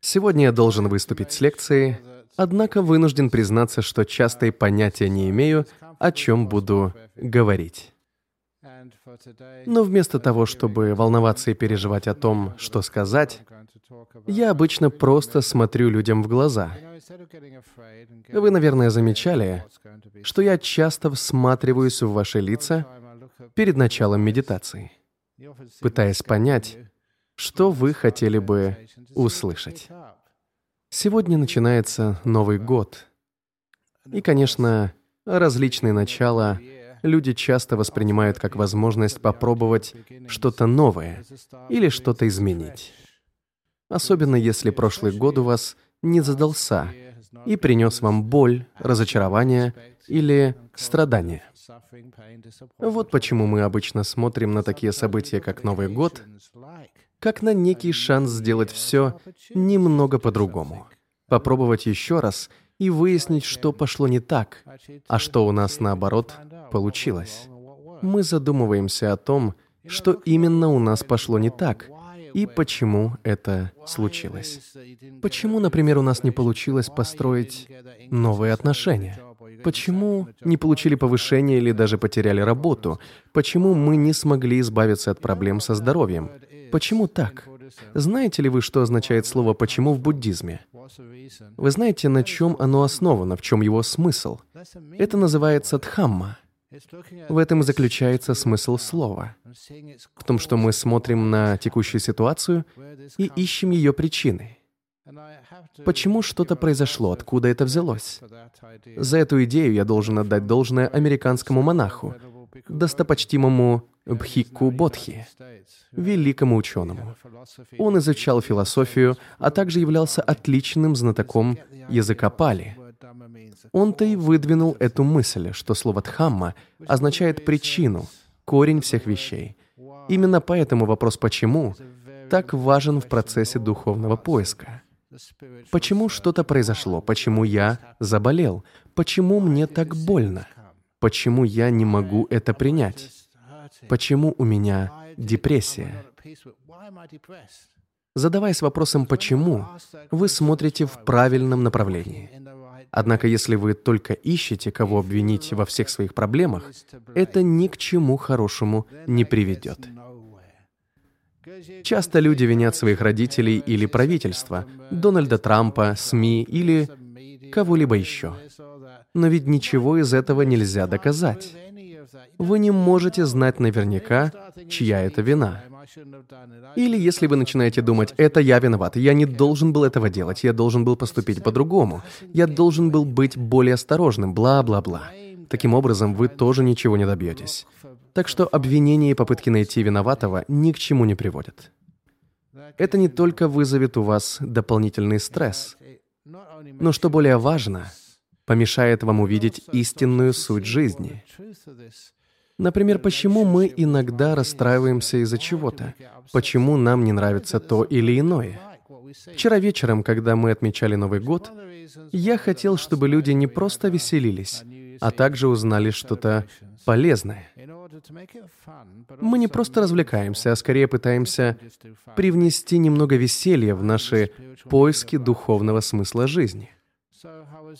Сегодня я должен выступить с лекцией, однако вынужден признаться, что часто и понятия не имею, о чем буду говорить. Но вместо того, чтобы волноваться и переживать о том, что сказать, я обычно просто смотрю людям в глаза. Вы, наверное, замечали, что я часто всматриваюсь в ваши лица перед началом медитации, пытаясь понять, что вы хотели бы услышать. Сегодня начинается Новый год. И, конечно, различные начала люди часто воспринимают как возможность попробовать что-то новое или что-то изменить. Особенно если прошлый год у вас не задался и принес вам боль, разочарование или страдания. Вот почему мы обычно смотрим на такие события, как Новый год, как на некий шанс сделать все немного по-другому. Попробовать еще раз и выяснить, что пошло не так, а что у нас, наоборот, получилось. Мы задумываемся о том, что именно у нас пошло не так, и почему это случилось. Почему, например, у нас не получилось построить новые отношения? Почему не получили повышение или даже потеряли работу? Почему мы не смогли избавиться от проблем со здоровьем? Почему так? Знаете ли вы, что означает слово «почему» в буддизме? Вы знаете, на чем оно основано, в чем его смысл? Это называется дхамма. В этом заключается смысл слова. В том, что мы смотрим на текущую ситуацию и ищем ее причины. Почему что-то произошло, откуда это взялось? За эту идею я должен отдать должное американскому монаху, достопочтимому Бхикку Бодхи, великому ученому. Он изучал философию, а также являлся отличным знатоком языка пали. Он-то и выдвинул эту мысль, что слово «дхамма» означает причину, корень всех вещей. Именно поэтому вопрос «почему» так важен в процессе духовного поиска. Почему что-то произошло? Почему я заболел? Почему мне так больно? Почему я не могу это принять? Почему у меня депрессия? Задаваясь вопросом «почему?», вы смотрите в правильном направлении. Однако, если вы только ищете, кого обвинить во всех своих проблемах, это ни к чему хорошему не приведет. Часто люди винят своих родителей или правительство, Дональда Трампа, СМИ или кого-либо еще. Но ведь ничего из этого нельзя доказать. Вы не можете знать наверняка, чья это вина. Или если вы начинаете думать, это я виноват, я не должен был этого делать, я должен был поступить по-другому, я должен был быть более осторожным, бла-бла-бла. Таким образом, вы тоже ничего не добьетесь. Так что обвинения и попытки найти виноватого ни к чему не приводят. Это не только вызовет у вас дополнительный стресс, но, что более важно, помешает вам увидеть истинную суть жизни. Например, почему мы иногда расстраиваемся из-за чего-то? Почему нам не нравится то или иное? Вчера вечером, когда мы отмечали Новый год, я хотел, чтобы люди не просто веселились, а также узнали что-то полезное. Мы не просто развлекаемся, а скорее пытаемся привнести немного веселья в наши поиски духовного смысла жизни.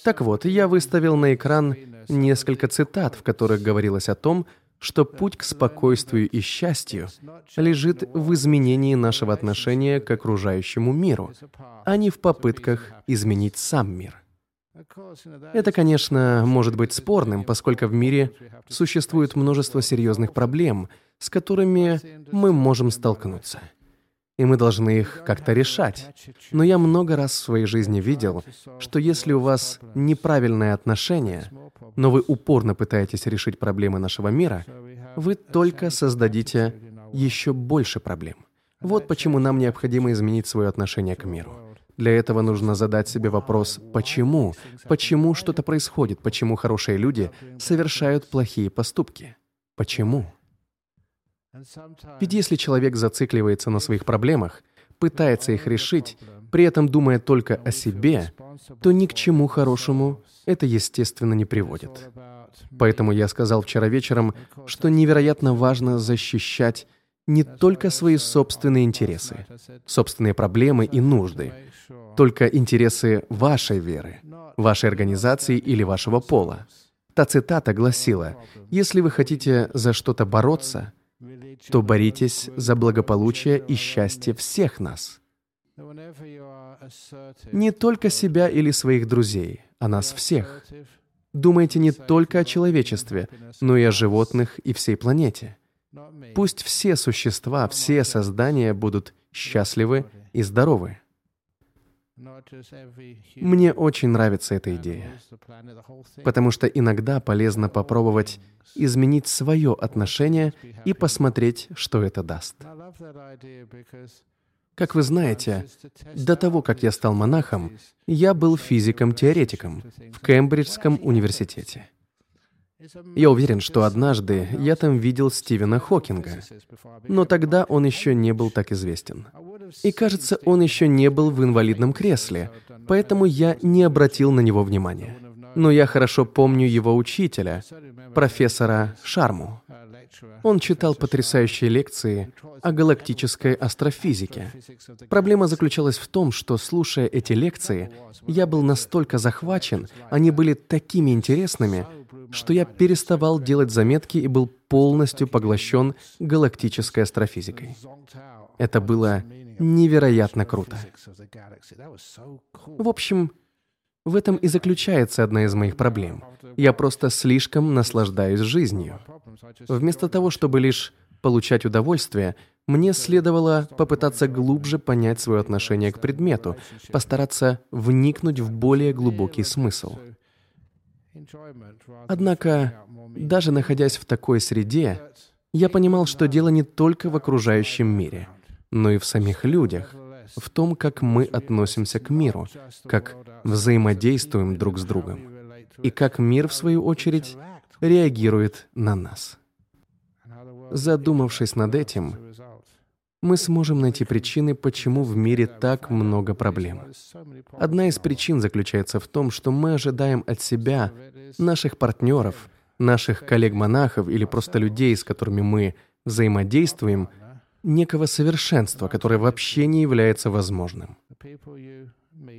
Так вот, я выставил на экран несколько цитат, в которых говорилось о том, что путь к спокойствию и счастью лежит в изменении нашего отношения к окружающему миру, а не в попытках изменить сам мир. Это, конечно, может быть спорным, поскольку в мире существует множество серьезных проблем, с которыми мы можем столкнуться. И мы должны их как-то решать. Но я много раз в своей жизни видел, что если у вас неправильное отношение, но вы упорно пытаетесь решить проблемы нашего мира, вы только создадите еще больше проблем. Вот почему нам необходимо изменить свое отношение к миру. Для этого нужно задать себе вопрос «почему?», почему что-то происходит, почему хорошие люди совершают плохие поступки, почему? Ведь если человек зацикливается на своих проблемах, пытается их решить, при этом думая только о себе, то ни к чему хорошему это, естественно, не приводит. Поэтому я сказал вчера вечером, что невероятно важно защищать не только свои собственные интересы, собственные проблемы и нужды, только интересы вашей веры, вашей организации или вашего пола. Та цитата гласила, «Если вы хотите за что-то бороться, то боритесь за благополучие и счастье всех нас». Не только себя или своих друзей, а нас всех. Думайте не только о человечестве, но и о животных и всей планете. Пусть все существа, все создания будут счастливы и здоровы. Мне очень нравится эта идея, потому что иногда полезно попробовать изменить свое отношение и посмотреть, что это даст. Как вы знаете, до того, как я стал монахом, я был физиком-теоретиком в Кембриджском университете. Я уверен, что однажды я там видел Стивена Хокинга, но тогда он еще не был так известен. И кажется, он еще не был в инвалидном кресле, поэтому я не обратил на него внимания. Но я хорошо помню его учителя, профессора Шарму. Он читал потрясающие лекции о галактической астрофизике. Проблема заключалась в том, что, слушая эти лекции, я был настолько захвачен, они были такими интересными, что я переставал делать заметки и был полностью поглощен галактической астрофизикой. Это было невероятно круто. В общем, в этом и заключается одна из моих проблем. Я просто слишком наслаждаюсь жизнью. Вместо того, чтобы лишь получать удовольствие, мне следовало попытаться глубже понять свое отношение к предмету, постараться вникнуть в более глубокий смысл. Однако, даже находясь в такой среде, я понимал, что дело не только в окружающем мире, но и в самих людях — в том, как мы относимся к миру, как взаимодействуем друг с другом, и как мир, в свою очередь, реагирует на нас. Задумавшись над этим, мы сможем найти причины, почему в мире так много проблем. Одна из причин заключается в том, что мы ожидаем от себя, наших партнеров, наших коллег-монахов или просто людей, с которыми мы взаимодействуем, некого совершенства, которое вообще не является возможным.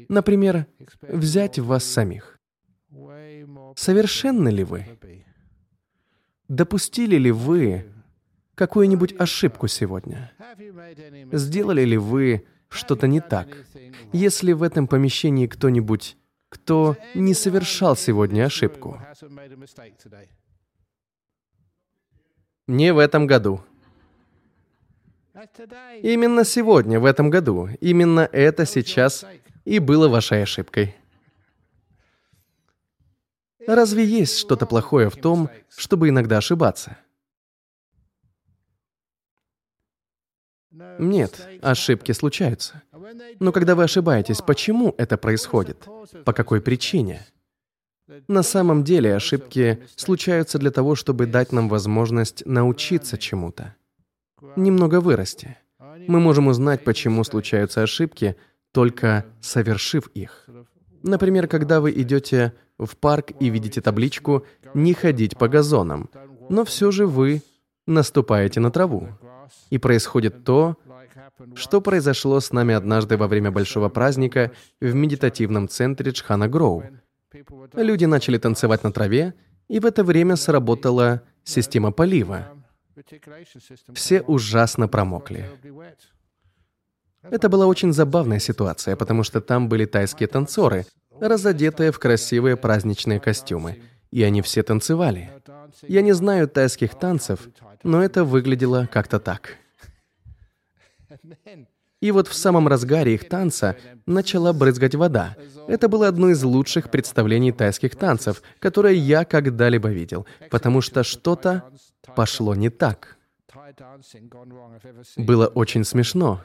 Например, взять вас самих. Совершенны ли вы? Допустили ли вы какую-нибудь ошибку сегодня? Сделали ли вы что-то не так? Если в этом помещении кто-нибудь, кто не совершал сегодня ошибку? Не в этом году. Именно сегодня, в этом году, именно это сейчас и было вашей ошибкой. Разве есть что-то плохое в том, чтобы иногда ошибаться? Нет, ошибки случаются. Но когда вы ошибаетесь, почему это происходит? По какой причине? На самом деле ошибки случаются для того, чтобы дать нам возможность научиться чему-то немного вырасти. Мы можем узнать, почему случаются ошибки, только совершив их. Например, когда вы идете в парк и видите табличку «Не ходить по газонам», но все же вы наступаете на траву. И происходит то, что произошло с нами однажды во время большого праздника в медитативном центре Чхана Гроу. Люди начали танцевать на траве, и в это время сработала система полива. Все ужасно промокли. Это была очень забавная ситуация, потому что там были тайские танцоры, разодетые в красивые праздничные костюмы, и они все танцевали. Я не знаю тайских танцев, но это выглядело как-то так. И вот в самом разгаре их танца начала брызгать вода. Это было одно из лучших представлений тайских танцев, которое я когда-либо видел, потому что что-то пошло не так. Было очень смешно.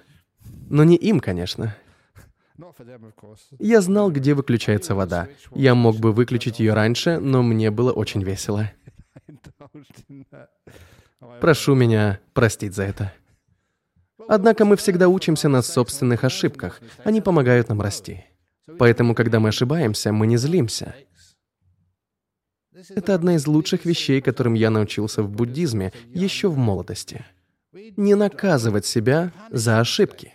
Но не им, конечно. Я знал, где выключается вода. Я мог бы выключить ее раньше, но мне было очень весело. Прошу меня простить за это. Однако мы всегда учимся на собственных ошибках. Они помогают нам расти. Поэтому, когда мы ошибаемся, мы не злимся. Это одна из лучших вещей, которым я научился в буддизме еще в молодости. не наказывать себя за ошибки.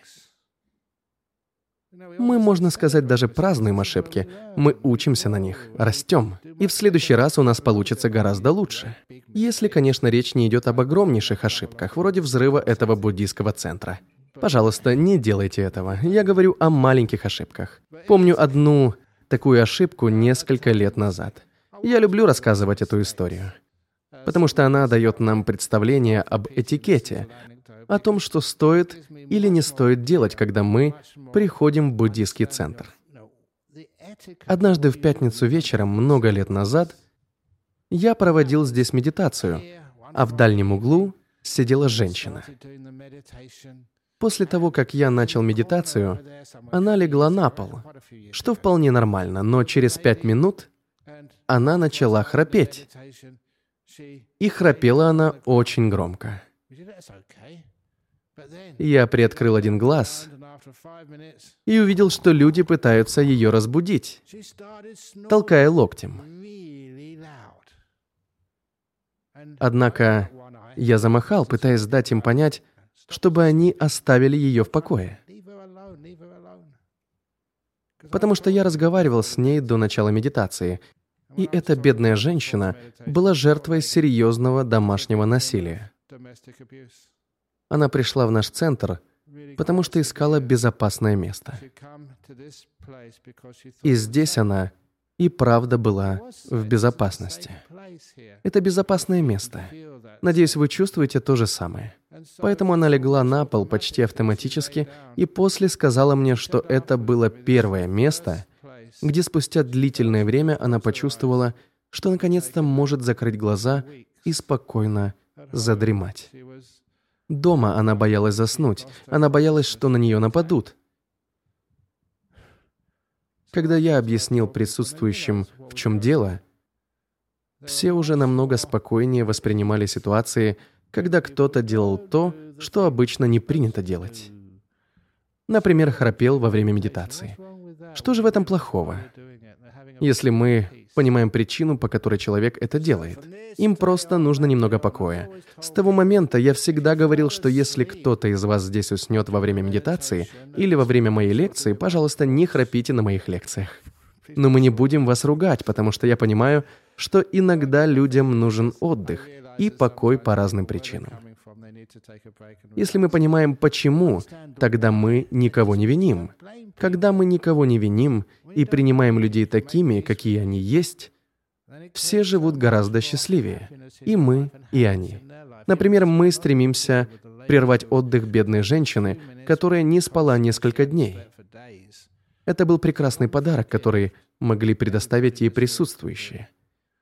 Мы, можно сказать, даже празднуем ошибки. Мы учимся на них, растем. И в следующий раз у нас получится гораздо лучше. Если, конечно, речь не идет об огромнейших ошибках, вроде взрыва этого буддийского центра. Пожалуйста, не делайте этого. Я говорю о маленьких ошибках. Помню одну такую ошибку несколько лет назад. Я люблю рассказывать эту историю, потому что она дает нам представление об этикете, о том, что стоит или не стоит делать, когда мы приходим в буддийский центр. Однажды в пятницу вечером, много лет назад, я проводил здесь медитацию, а в дальнем углу сидела женщина. После того, как я начал медитацию, она легла на пол, что вполне нормально, но через пять минут она начала храпеть. И храпела она очень громко. Я приоткрыл один глаз и увидел, что люди пытаются ее разбудить, толкая локтем. Однако я замахал, пытаясь дать им понять, чтобы они оставили ее в покое. Потому что я разговаривал с ней до начала медитации, и эта бедная женщина была жертвой серьезного домашнего насилия. Она пришла в наш центр, потому что искала безопасное место. И здесь она и правда была в безопасности. Это безопасное место. Надеюсь, вы чувствуете то же самое. Поэтому она легла на пол почти автоматически и после сказала мне, что это было первое место, где спустя длительное время она почувствовала, что наконец-то может закрыть глаза и спокойно задремать. Дома она боялась заснуть, она боялась, что на нее нападут. Когда я объяснил присутствующим, в чем дело, все уже намного спокойнее воспринимали ситуации, когда кто-то делал то, что обычно не принято делать. Например, храпел во время медитации. Что же в этом плохого? Если мы понимаем причину, по которой человек это делает. Им просто нужно немного покоя. С того момента я всегда говорил, что если кто-то из вас здесь уснет во время медитации или во время моей лекции, пожалуйста, не храпите на моих лекциях. Но мы не будем вас ругать, потому что я понимаю, что иногда людям нужен отдых и покой по разным причинам. Если мы понимаем, почему, тогда мы никого не виним. Когда мы никого не виним и принимаем людей такими, какие они есть, все живут гораздо счастливее. И мы, и они. Например, мы стремимся прервать отдых бедной женщины, которая не спала несколько дней. Это был прекрасный подарок, который могли предоставить ей присутствующие.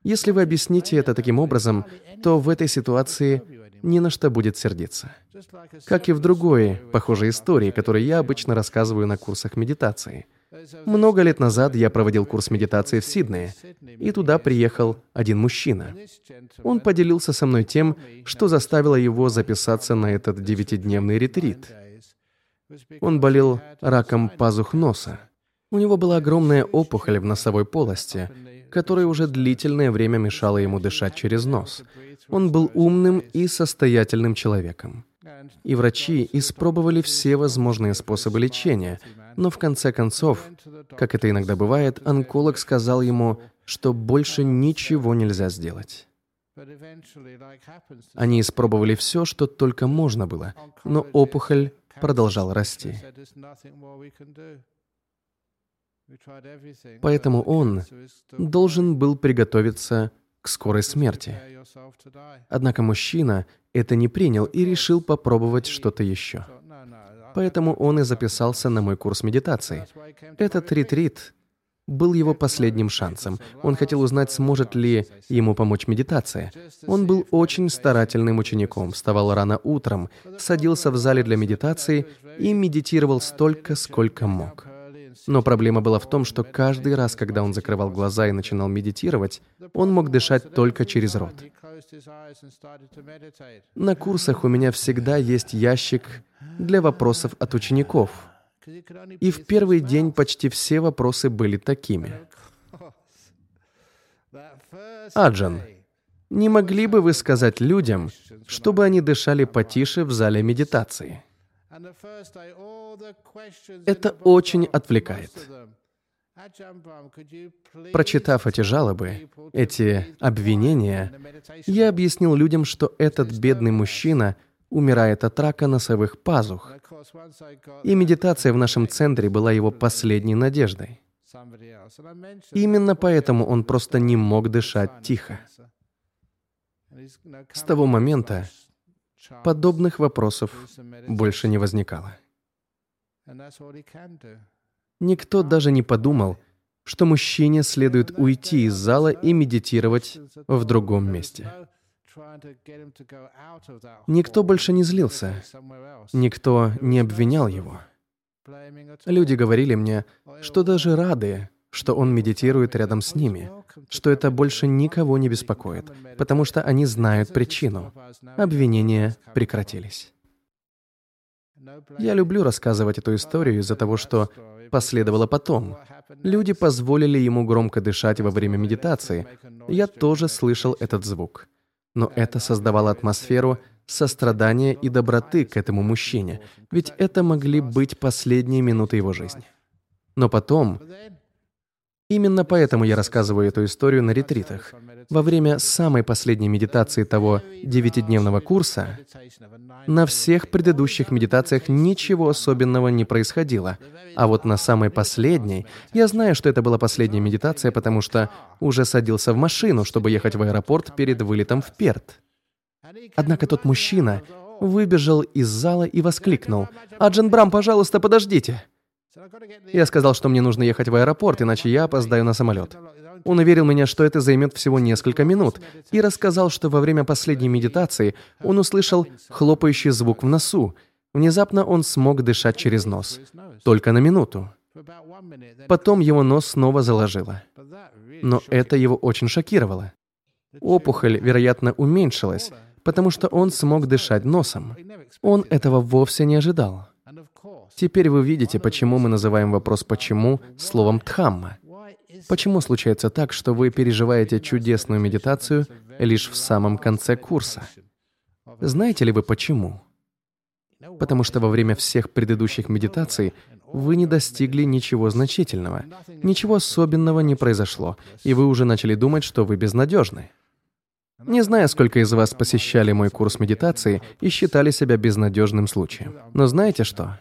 Если вы объясните это таким образом, то в этой ситуации ни на что будет сердиться. Как и в другой, похожей истории, которую я обычно рассказываю на курсах медитации. Много лет назад я проводил курс медитации в Сиднее, и туда приехал один мужчина. Он поделился со мной тем, что заставило его записаться на этот девятидневный ретрит. Он болел раком пазух носа. У него была огромная опухоль в носовой полости, которая уже длительное время мешала ему дышать через нос. Он был умным и состоятельным человеком. И врачи испробовали все возможные способы лечения, но в конце концов, как это иногда бывает, онколог сказал ему, что больше ничего нельзя сделать. Они испробовали все, что только можно было, но опухоль продолжала расти. Поэтому он должен был приготовиться к скорой смерти. Однако мужчина это не принял и решил попробовать что-то еще. Поэтому он и записался на мой курс медитации. Этот ретрит был его последним шансом. Он хотел узнать, сможет ли ему помочь медитация. Он был очень старательным учеником, вставал рано утром, садился в зале для медитации и медитировал столько, сколько мог. Но проблема была в том, что каждый раз, когда он закрывал глаза и начинал медитировать, он мог дышать только через рот. На курсах у меня всегда есть ящик для вопросов от учеников. И в первый день почти все вопросы были такими. Аджан, Не могли бы вы сказать людям, чтобы они дышали потише в зале медитации? Это очень отвлекает. Прочитав эти жалобы, эти обвинения, я объяснил людям, что этот бедный мужчина умирает от рака носовых пазух, и медитация в нашем центре была его последней надеждой. Именно поэтому он просто не мог дышать тихо. С того момента подобных вопросов больше не возникало. Никто даже не подумал, что мужчине следует уйти из зала и медитировать в другом месте. Никто больше не злился. Никто не обвинял его. Люди говорили мне, что даже рады, что он медитирует рядом с ними, что это больше никого не беспокоит, потому что они знают причину. Обвинения прекратились. Я люблю рассказывать эту историю из-за того, что последовало потом. Люди позволили ему громко дышать во время медитации. Я тоже слышал этот звук. Но это создавало атмосферу сострадания и доброты к этому мужчине, ведь это могли быть последние минуты его жизни. Но потом Именно поэтому я рассказываю эту историю на ретритах. Во время самой последней медитации того девятидневного курса на всех предыдущих медитациях ничего особенного не происходило. А вот на самой последней, я знаю, что это была последняя медитация, потому что уже садился в машину, чтобы ехать в аэропорт перед вылетом в Перт. Однако тот мужчина выбежал из зала и воскликнул. «Аджен Брам, пожалуйста, подождите!» Я сказал, что мне нужно ехать в аэропорт, иначе я опоздаю на самолет. Он уверил меня, что это займет всего несколько минут, и рассказал, что во время последней медитации он услышал хлопающий звук в носу. Внезапно он смог дышать через нос. Только на минуту. Потом его нос снова заложило. Но это его очень шокировало. Опухоль, вероятно, уменьшилась, потому что он смог дышать носом. Он этого вовсе не ожидал. Теперь вы видите, почему мы называем вопрос «почему» словом «дхамма». Почему случается так, что вы переживаете чудесную медитацию лишь в самом конце курса? Знаете ли вы почему? Потому что во время всех предыдущих медитаций вы не достигли ничего значительного, ничего особенного не произошло, и вы уже начали думать, что вы безнадежны. Не знаю, сколько из вас посещали мой курс медитации и считали себя безнадежным случаем. Но знаете что?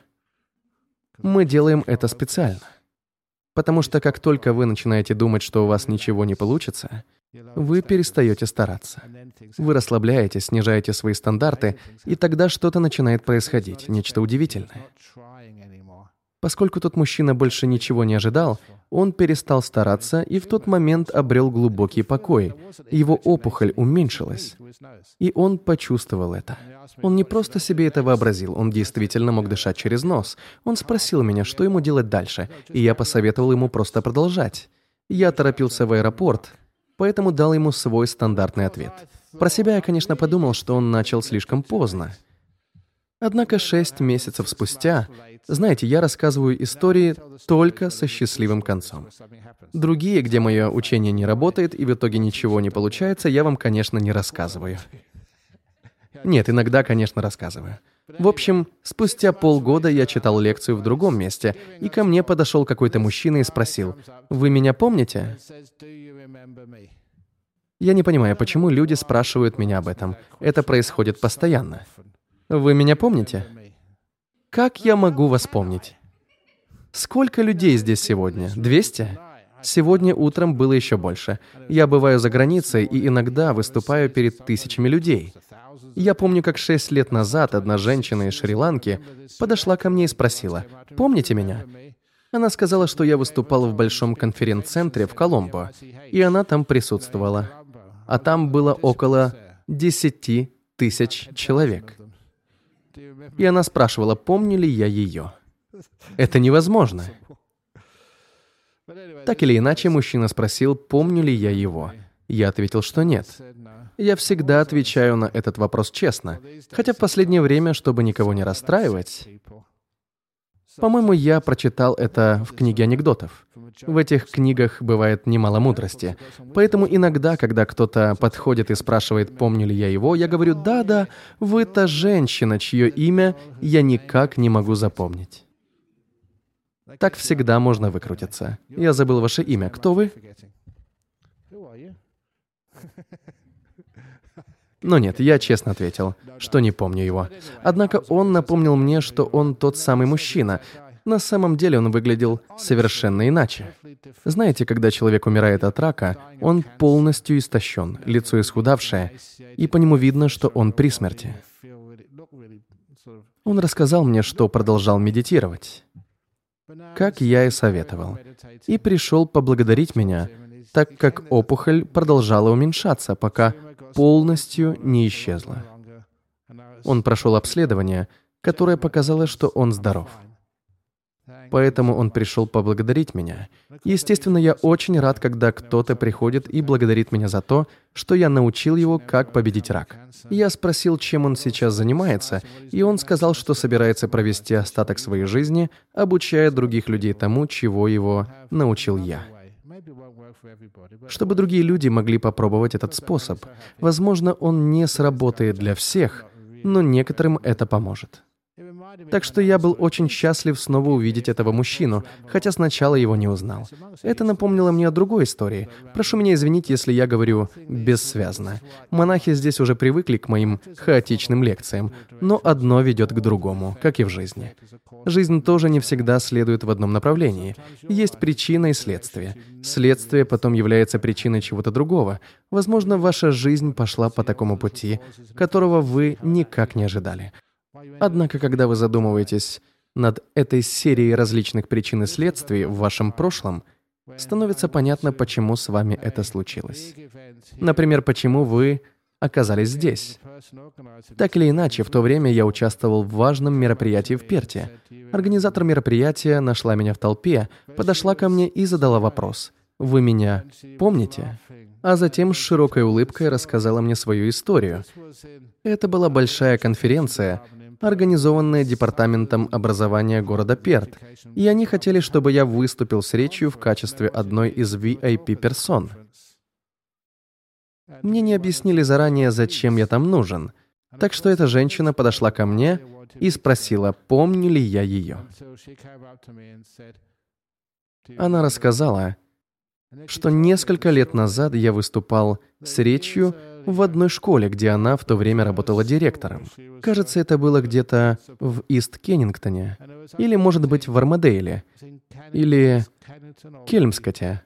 Мы делаем это специально. Потому что как только вы начинаете думать, что у вас ничего не получится, вы перестаете стараться. Вы расслабляетесь, снижаете свои стандарты, и тогда что-то начинает происходить, нечто удивительное. Поскольку тот мужчина больше ничего не ожидал, он перестал стараться и в тот момент обрел глубокий покой. Его опухоль уменьшилась. И он почувствовал это. Он не просто себе это вообразил, он действительно мог дышать через нос. Он спросил меня, что ему делать дальше, и я посоветовал ему просто продолжать. Я торопился в аэропорт, поэтому дал ему свой стандартный ответ. Про себя я, конечно, подумал, что он начал слишком поздно. Однако шесть месяцев спустя, знаете, я рассказываю истории только со счастливым концом. Другие, где мое учение не работает и в итоге ничего не получается, я вам, конечно, не рассказываю. Нет, иногда, конечно, рассказываю. В общем, спустя полгода я читал лекцию в другом месте, и ко мне подошел какой-то мужчина и спросил, «Вы меня помните?» Я не понимаю, почему люди спрашивают меня об этом. Это происходит постоянно. Вы меня помните? Как я могу вас помнить? Сколько людей здесь сегодня? 200? Сегодня утром было еще больше. Я бываю за границей и иногда выступаю перед тысячами людей. Я помню, как шесть лет назад одна женщина из Шри-Ланки подошла ко мне и спросила, «Помните меня?» Она сказала, что я выступал в большом конференц-центре в Коломбо, и она там присутствовала. А там было около 10 тысяч человек. И она спрашивала, помню ли я ее. Это невозможно. Так или иначе, мужчина спросил, помню ли я его. Я ответил, что нет. Я всегда отвечаю на этот вопрос честно, хотя в последнее время, чтобы никого не расстраивать, По-моему, я прочитал это в книге анекдотов. В этих книгах бывает немало мудрости. Поэтому иногда, когда кто-то подходит и спрашивает, помню ли я его, я говорю, да-да, вы та женщина, чье имя я никак не могу запомнить. Так всегда можно выкрутиться. Я забыл ваше имя. Кто вы? Но нет, я честно ответил, что не помню его. Однако он напомнил мне, что он тот самый мужчина. На самом деле он выглядел совершенно иначе. Знаете, когда человек умирает от рака, он полностью истощен, лицо исхудавшее, и по нему видно, что он при смерти. Он рассказал мне, что продолжал медитировать, как я и советовал, и пришел поблагодарить меня, так как опухоль продолжала уменьшаться, пока полностью не исчезла. Он прошел обследование, которое показало, что он здоров. Поэтому он пришел поблагодарить меня. Естественно, я очень рад, когда кто-то приходит и благодарит меня за то, что я научил его, как победить рак. Я спросил, чем он сейчас занимается, и он сказал, что собирается провести остаток своей жизни, обучая других людей тому, чего его научил я чтобы другие люди могли попробовать этот способ. Возможно, он не сработает для всех, но некоторым это поможет. Так что я был очень счастлив снова увидеть этого мужчину, хотя сначала его не узнал. Это напомнило мне о другой истории. Прошу меня извинить, если я говорю бессвязно. Монахи здесь уже привыкли к моим хаотичным лекциям, но одно ведет к другому, как и в жизни. Жизнь тоже не всегда следует в одном направлении. Есть причина и следствие. Следствие потом является причиной чего-то другого. Возможно, ваша жизнь пошла по такому пути, которого вы никак не ожидали. Однако, когда вы задумываетесь над этой серией различных причин и следствий в вашем прошлом, становится понятно, почему с вами это случилось. Например, почему вы оказались здесь. Так или иначе, в то время я участвовал в важном мероприятии в Перте. Организатор мероприятия нашла меня в толпе, подошла ко мне и задала вопрос. «Вы меня помните?» А затем с широкой улыбкой рассказала мне свою историю. Это была большая конференция, организованная Департаментом образования города Перт, и они хотели, чтобы я выступил с речью в качестве одной из VIP-персон. Мне не объяснили заранее, зачем я там нужен, так что эта женщина подошла ко мне и спросила, помню ли я ее. Она рассказала, что несколько лет назад я выступал с речью в одной школе, где она в то время работала директором. Кажется, это было где-то в Ист-Кеннингтоне. Или, может быть, в Армадейле. Или Кельмскоте.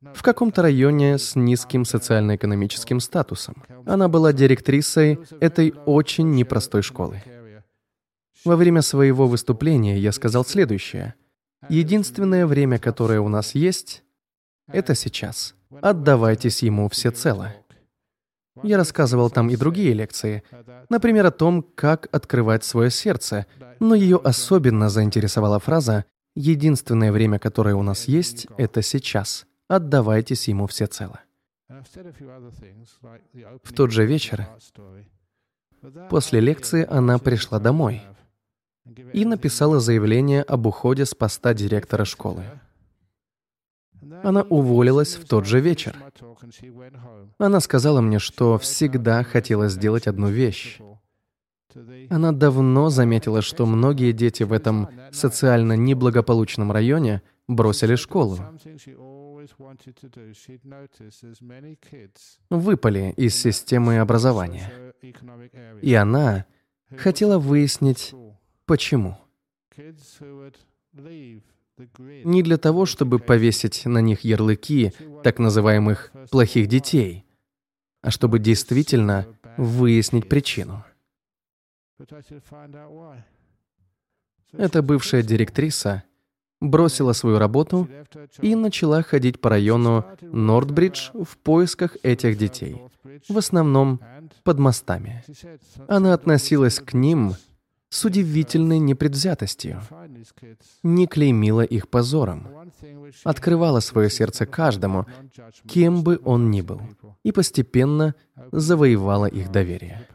В каком-то районе с низким социально-экономическим статусом. Она была директрисой этой очень непростой школы. Во время своего выступления я сказал следующее. Единственное время, которое у нас есть, это сейчас. Отдавайтесь ему всецело. Я рассказывал там и другие лекции, например, о том, как открывать свое сердце, но ее особенно заинтересовала фраза «Единственное время, которое у нас есть, это сейчас. Отдавайтесь ему всецело». В тот же вечер, после лекции, она пришла домой и написала заявление об уходе с поста директора школы. Она уволилась в тот же вечер. Она сказала мне, что всегда хотела сделать одну вещь. Она давно заметила, что многие дети в этом социально неблагополучном районе бросили школу. Выпали из системы образования. И она хотела выяснить, почему. Не для того, чтобы повесить на них ярлыки так называемых «плохих детей», а чтобы действительно выяснить причину. Эта бывшая директриса бросила свою работу и начала ходить по району Нордбридж в поисках этих детей, в основном под мостами. Она относилась к ним с удивительной непредвзятостью, не клеймила их позором, открывала свое сердце каждому, кем бы он ни был, и постепенно завоевала их доверие.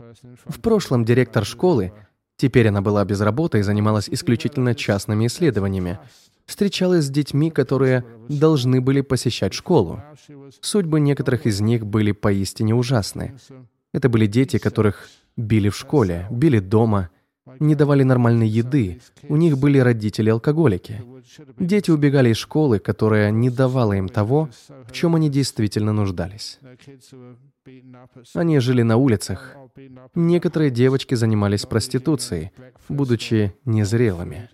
В прошлом директор школы Теперь она была без работы и занималась исключительно частными исследованиями. Встречалась с детьми, которые должны были посещать школу. Судьбы некоторых из них были поистине ужасны. Это были дети, которых били в школе, били дома, не давали нормальной еды, у них были родители-алкоголики. Дети убегали из школы, которая не давала им того, в чем они действительно нуждались. Они жили на улицах. Некоторые девочки занимались проституцией, будучи незрелыми.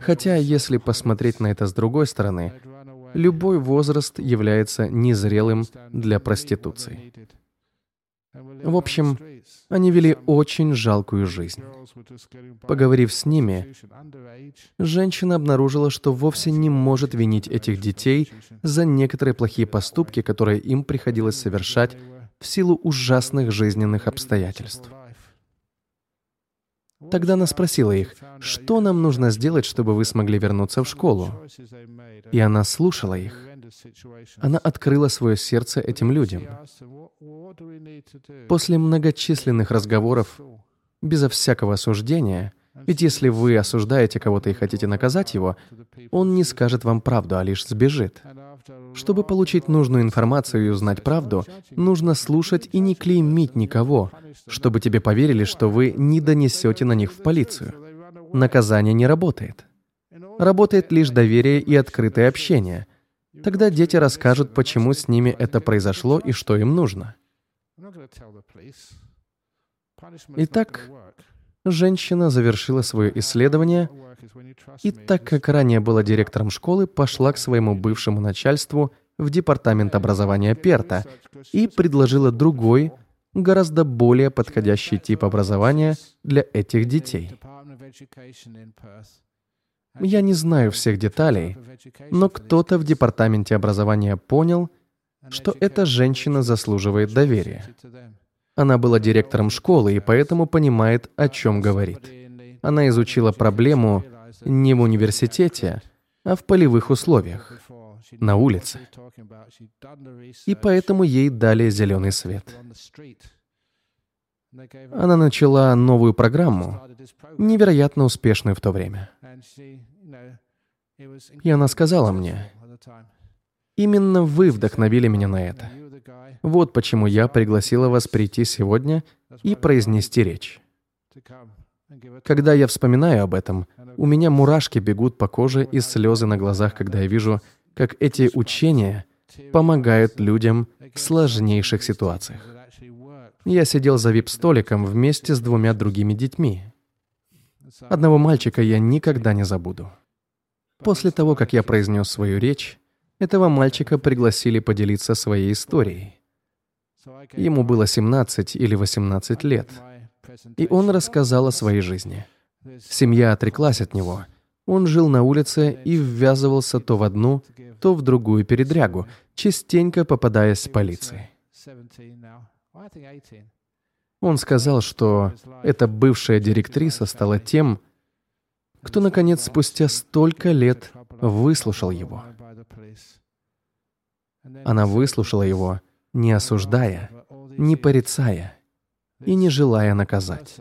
Хотя, если посмотреть на это с другой стороны, любой возраст является незрелым для проституции. В общем, они вели очень жалкую жизнь. Поговорив с ними, женщина обнаружила, что вовсе не может винить этих детей за некоторые плохие поступки, которые им приходилось совершать в силу ужасных жизненных обстоятельств. Тогда она спросила их, что нам нужно сделать, чтобы вы смогли вернуться в школу? И она слушала их. Она открыла свое сердце этим людям. После многочисленных разговоров, безо всякого осуждения, ведь если вы осуждаете кого-то и хотите наказать его, он не скажет вам правду, а лишь сбежит. Чтобы получить нужную информацию и узнать правду, нужно слушать и не клеймить никого, чтобы тебе поверили, что вы не донесете на них в полицию. Наказание не работает. Работает лишь доверие и открытое общение. Тогда дети расскажут, почему с ними это произошло и что им нужно. Итак, женщина завершила свое исследование, и так как ранее была директором школы, пошла к своему бывшему начальству в департамент образования Перта и предложила другой, гораздо более подходящий тип образования для этих детей. Я не знаю всех деталей, но кто-то в департаменте образования понял, что эта женщина заслуживает доверия. Она была директором школы и поэтому понимает, о чем говорит. Она изучила проблему не в университете, а в полевых условиях, на улице. И поэтому ей дали зеленый свет. Она начала новую программу, невероятно успешную в то время. И она сказала мне, «Именно вы вдохновили меня на это. Вот почему я пригласила вас прийти сегодня и произнести речь. Когда я вспоминаю об этом, у меня мурашки бегут по коже и слезы на глазах, когда я вижу, как эти учения помогают людям в сложнейших ситуациях. Я сидел за вип-столиком вместе с двумя другими детьми. Одного мальчика я никогда не забуду. После того, как я произнес свою речь, этого мальчика пригласили поделиться своей историей. Ему было 17 или 18 лет, и он рассказал о своей жизни. Семья отреклась от него. Он жил на улице и ввязывался то в одну, то в другую передрягу, частенько попадаясь в полиции. Он сказал, что эта бывшая директриса стала тем, кто, наконец, спустя столько лет выслушал его. Она выслушала его, не осуждая, не порицая и не желая наказать.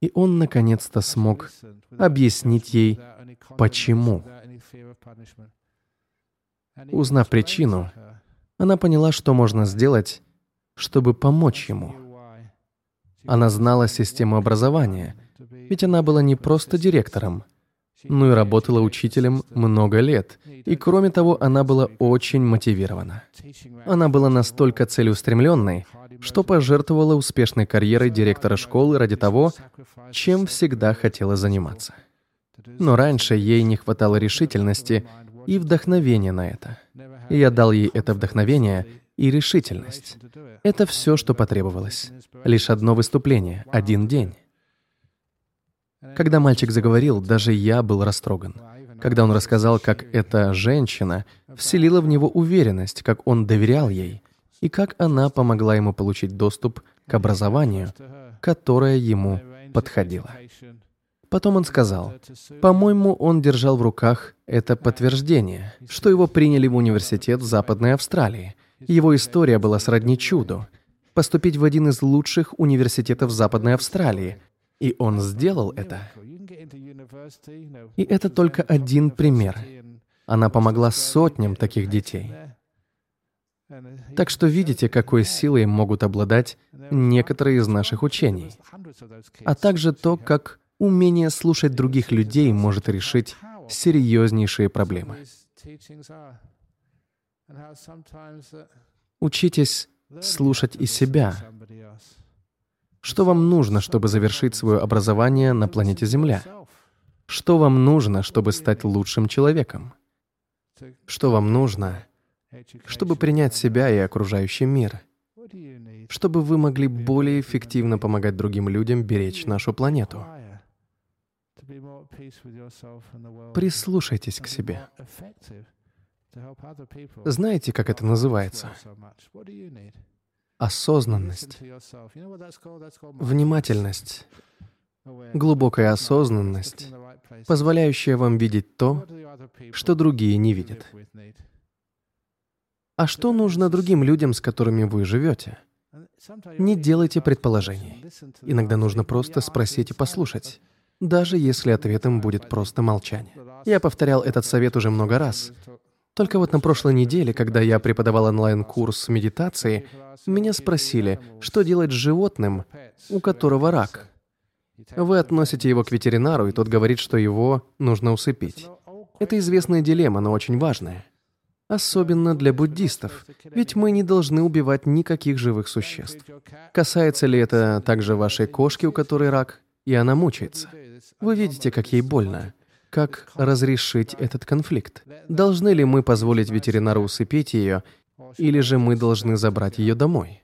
И он наконец-то смог объяснить ей, почему. Узнав причину, она поняла, что можно сделать, чтобы помочь ему. Она знала систему образования, ведь она была не просто директором, но и работала учителем много лет. И кроме того, она была очень мотивирована. Она была настолько целеустремленной, что пожертвовала успешной карьерой директора школы ради того, чем всегда хотела заниматься. Но раньше ей не хватало решительности и вдохновения на это. Я дал ей это вдохновение и решительность. Это все, что потребовалось. Лишь одно выступление, один день. Когда мальчик заговорил, даже я был растроган. Когда он рассказал, как эта женщина вселила в него уверенность, как он доверял ей, и как она помогла ему получить доступ к образованию, которое ему подходило. Потом он сказал, по-моему, он держал в руках это подтверждение, что его приняли в университет в Западной Австралии. Его история была сродни чуду. поступить в один из лучших университетов Западной Австралии. И он сделал это. И это только один пример. Она помогла сотням таких детей. Так что видите, какой силой могут обладать некоторые из наших учений, а также то, как умение слушать других людей может решить серьезнейшие проблемы. Учитесь слушать и себя. Что вам нужно, чтобы завершить свое образование на планете Земля? Что вам нужно, чтобы стать лучшим человеком? Что вам нужно, чтобы принять себя и окружающий мир? Чтобы вы могли более эффективно помогать другим людям беречь нашу планету? Прислушайтесь к себе. Знаете, как это называется? Осознанность. Внимательность. Глубокая осознанность, позволяющая вам видеть то, что другие не видят. А что нужно другим людям, с которыми вы живете? Не делайте предположений. Иногда нужно просто спросить и послушать, даже если ответом будет просто молчание. Я повторял этот совет уже много раз, только вот на прошлой неделе, когда я преподавал онлайн-курс медитации, меня спросили, что делать с животным, у которого рак. Вы относите его к ветеринару, и тот говорит, что его нужно усыпить. Это известная дилемма, но очень важная. Особенно для буддистов, ведь мы не должны убивать никаких живых существ. Касается ли это также вашей кошки, у которой рак, и она мучается? Вы видите, как ей больно. Как разрешить этот конфликт? Должны ли мы позволить ветеринару усыпить ее, или же мы должны забрать ее домой?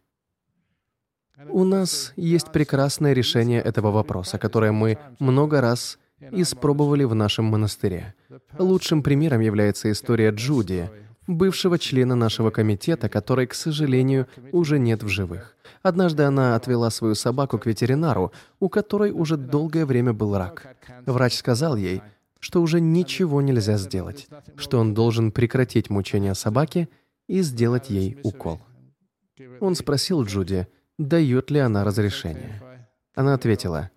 У нас есть прекрасное решение этого вопроса, которое мы много раз испробовали в нашем монастыре. Лучшим примером является история Джуди, бывшего члена нашего комитета, которой, к сожалению, уже нет в живых. Однажды она отвела свою собаку к ветеринару, у которой уже долгое время был рак. Врач сказал ей, что уже ничего нельзя сделать, что он должен прекратить мучения собаки и сделать ей укол. Он спросил Джуди, дает ли она разрешение. Она ответила,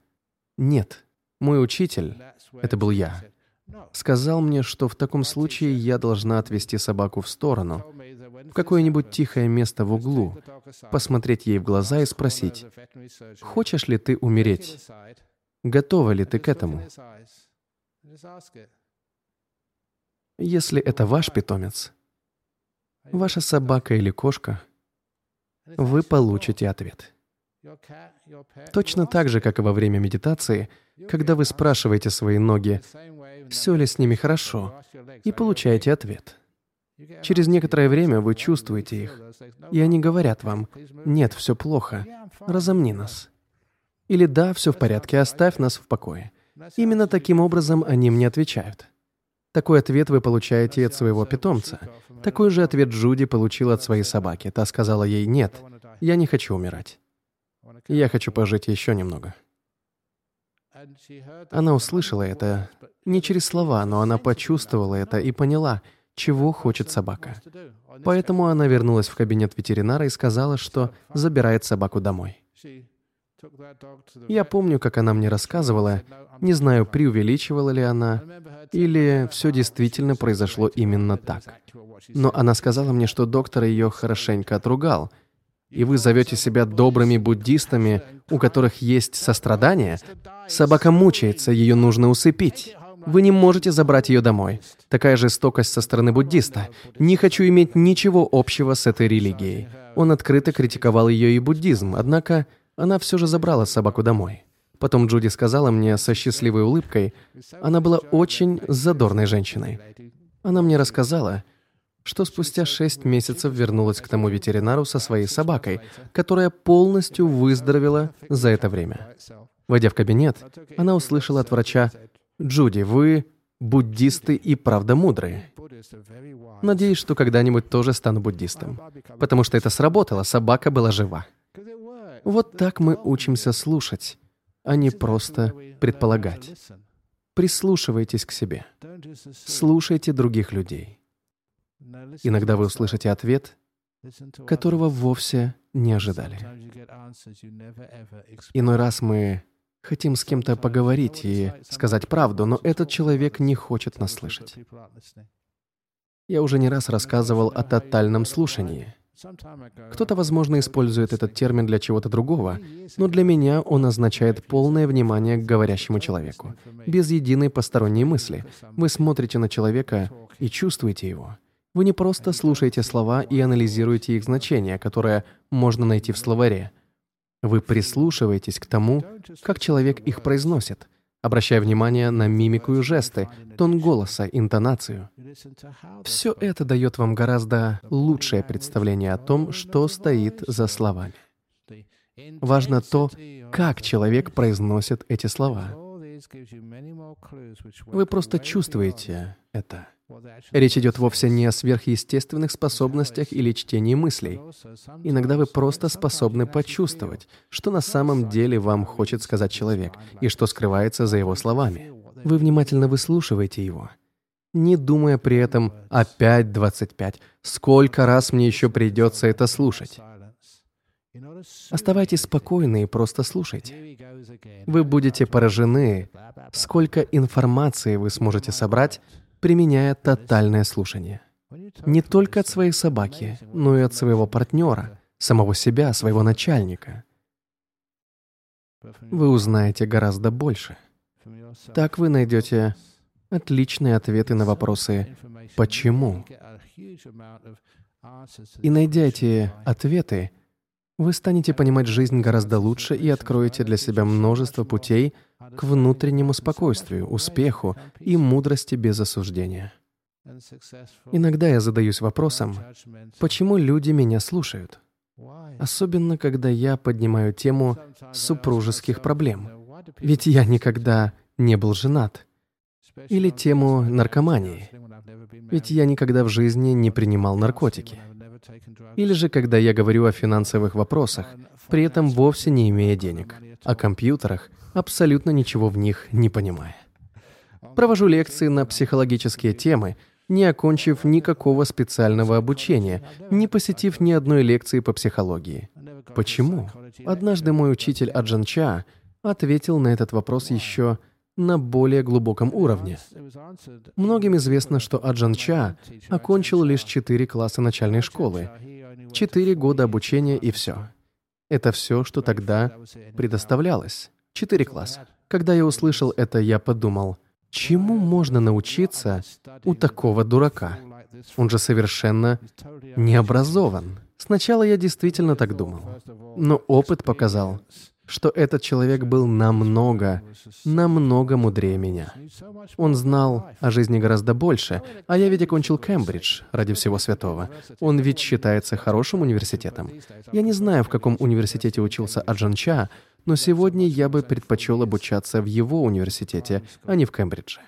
«Нет, мой учитель, это был я, сказал мне, что в таком случае я должна отвести собаку в сторону, в какое-нибудь тихое место в углу, посмотреть ей в глаза и спросить, «Хочешь ли ты умереть? Готова ли ты к этому?» Если это ваш питомец, ваша собака или кошка, вы получите ответ. Точно так же, как и во время медитации, когда вы спрашиваете свои ноги, все ли с ними хорошо, и получаете ответ. Через некоторое время вы чувствуете их, и они говорят вам, «Нет, все плохо, разомни нас». Или «Да, все в порядке, оставь нас в покое». Именно таким образом они мне отвечают. Такой ответ вы получаете от своего питомца. Такой же ответ Джуди получила от своей собаки. Та сказала ей «Нет, я не хочу умирать. Я хочу пожить еще немного». Она услышала это не через слова, но она почувствовала это и поняла, чего хочет собака. Поэтому она вернулась в кабинет ветеринара и сказала, что забирает собаку домой. Я помню, как она мне рассказывала, не знаю, преувеличивала ли она, или все действительно произошло именно так. Но она сказала мне, что доктор ее хорошенько отругал. И вы зовете себя добрыми буддистами, у которых есть сострадание? Собака мучается, ее нужно усыпить. Вы не можете забрать ее домой. Такая жестокость со стороны буддиста. Не хочу иметь ничего общего с этой религией. Он открыто критиковал ее и буддизм, однако она все же забрала собаку домой. Потом Джуди сказала мне со счастливой улыбкой, она была очень задорной женщиной. Она мне рассказала, что спустя шесть месяцев вернулась к тому ветеринару со своей собакой, которая полностью выздоровела за это время. Войдя в кабинет, она услышала от врача, «Джуди, вы буддисты и правда мудрые. Надеюсь, что когда-нибудь тоже стану буддистом. Потому что это сработало, собака была жива. Вот так мы учимся слушать, а не просто предполагать. Прислушивайтесь к себе. Слушайте других людей. Иногда вы услышите ответ, которого вовсе не ожидали. Иной раз мы хотим с кем-то поговорить и сказать правду, но этот человек не хочет нас слышать. Я уже не раз рассказывал о тотальном слушании. Кто-то, возможно, использует этот термин для чего-то другого, но для меня он означает полное внимание к говорящему человеку, без единой посторонней мысли. Вы смотрите на человека и чувствуете его. Вы не просто слушаете слова и анализируете их значение, которое можно найти в словаре. Вы прислушиваетесь к тому, как человек их произносит, обращая внимание на мимику и жесты, тон голоса, интонацию. Все это дает вам гораздо лучшее представление о том, что стоит за словами. Важно то, как человек произносит эти слова. Вы просто чувствуете это. Речь идет вовсе не о сверхъестественных способностях или чтении мыслей. Иногда вы просто способны почувствовать, что на самом деле вам хочет сказать человек и что скрывается за его словами. Вы внимательно выслушиваете его, не думая при этом «опять 25, сколько раз мне еще придется это слушать?» Оставайтесь спокойны и просто слушайте. Вы будете поражены, сколько информации вы сможете собрать, применяя тотальное слушание. Не только от своей собаки, но и от своего партнера, самого себя, своего начальника. Вы узнаете гораздо больше. Так вы найдете отличные ответы на вопросы «почему?». И найдя эти ответы, вы станете понимать жизнь гораздо лучше и откроете для себя множество путей к внутреннему спокойствию, успеху и мудрости без осуждения. Иногда я задаюсь вопросом, почему люди меня слушают? Особенно, когда я поднимаю тему супружеских проблем. Ведь я никогда не был женат. Или тему наркомании. Ведь я никогда в жизни не принимал наркотики. Или же, когда я говорю о финансовых вопросах, при этом вовсе не имея денег, о компьютерах, абсолютно ничего в них не понимая. Провожу лекции на психологические темы, не окончив никакого специального обучения, не посетив ни одной лекции по психологии. Почему? Однажды мой учитель Аджан Ча ответил на этот вопрос еще на более глубоком уровне. Многим известно, что Аджан Ча окончил лишь четыре класса начальной школы, четыре года обучения и все. Это все, что тогда предоставлялось. Четыре класса. Когда я услышал это, я подумал, чему можно научиться у такого дурака? Он же совершенно не образован. Сначала я действительно так думал. Но опыт показал, что этот человек был намного, намного мудрее меня. Он знал о жизни гораздо больше, а я ведь окончил Кембридж ради всего святого. Он ведь считается хорошим университетом. Я не знаю, в каком университете учился Аджан Ча, но сегодня я бы предпочел обучаться в его университете, а не в Кембридже.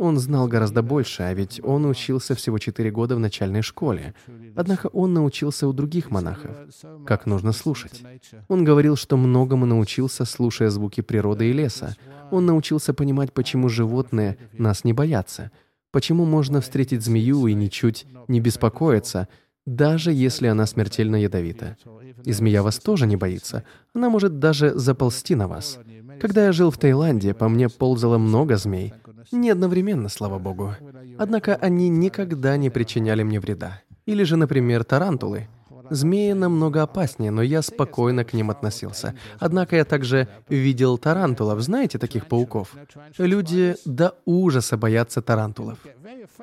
Он знал гораздо больше, а ведь он учился всего четыре года в начальной школе. Однако он научился у других монахов, как нужно слушать. Он говорил, что многому научился, слушая звуки природы и леса. Он научился понимать, почему животные нас не боятся, почему можно встретить змею и ничуть не беспокоиться, даже если она смертельно ядовита. И змея вас тоже не боится. Она может даже заползти на вас. Когда я жил в Таиланде, по мне ползало много змей. Не одновременно, слава богу. Однако они никогда не причиняли мне вреда. Или же, например, тарантулы. Змеи намного опаснее, но я спокойно к ним относился. Однако я также видел тарантулов. Знаете таких пауков? Люди до ужаса боятся тарантулов.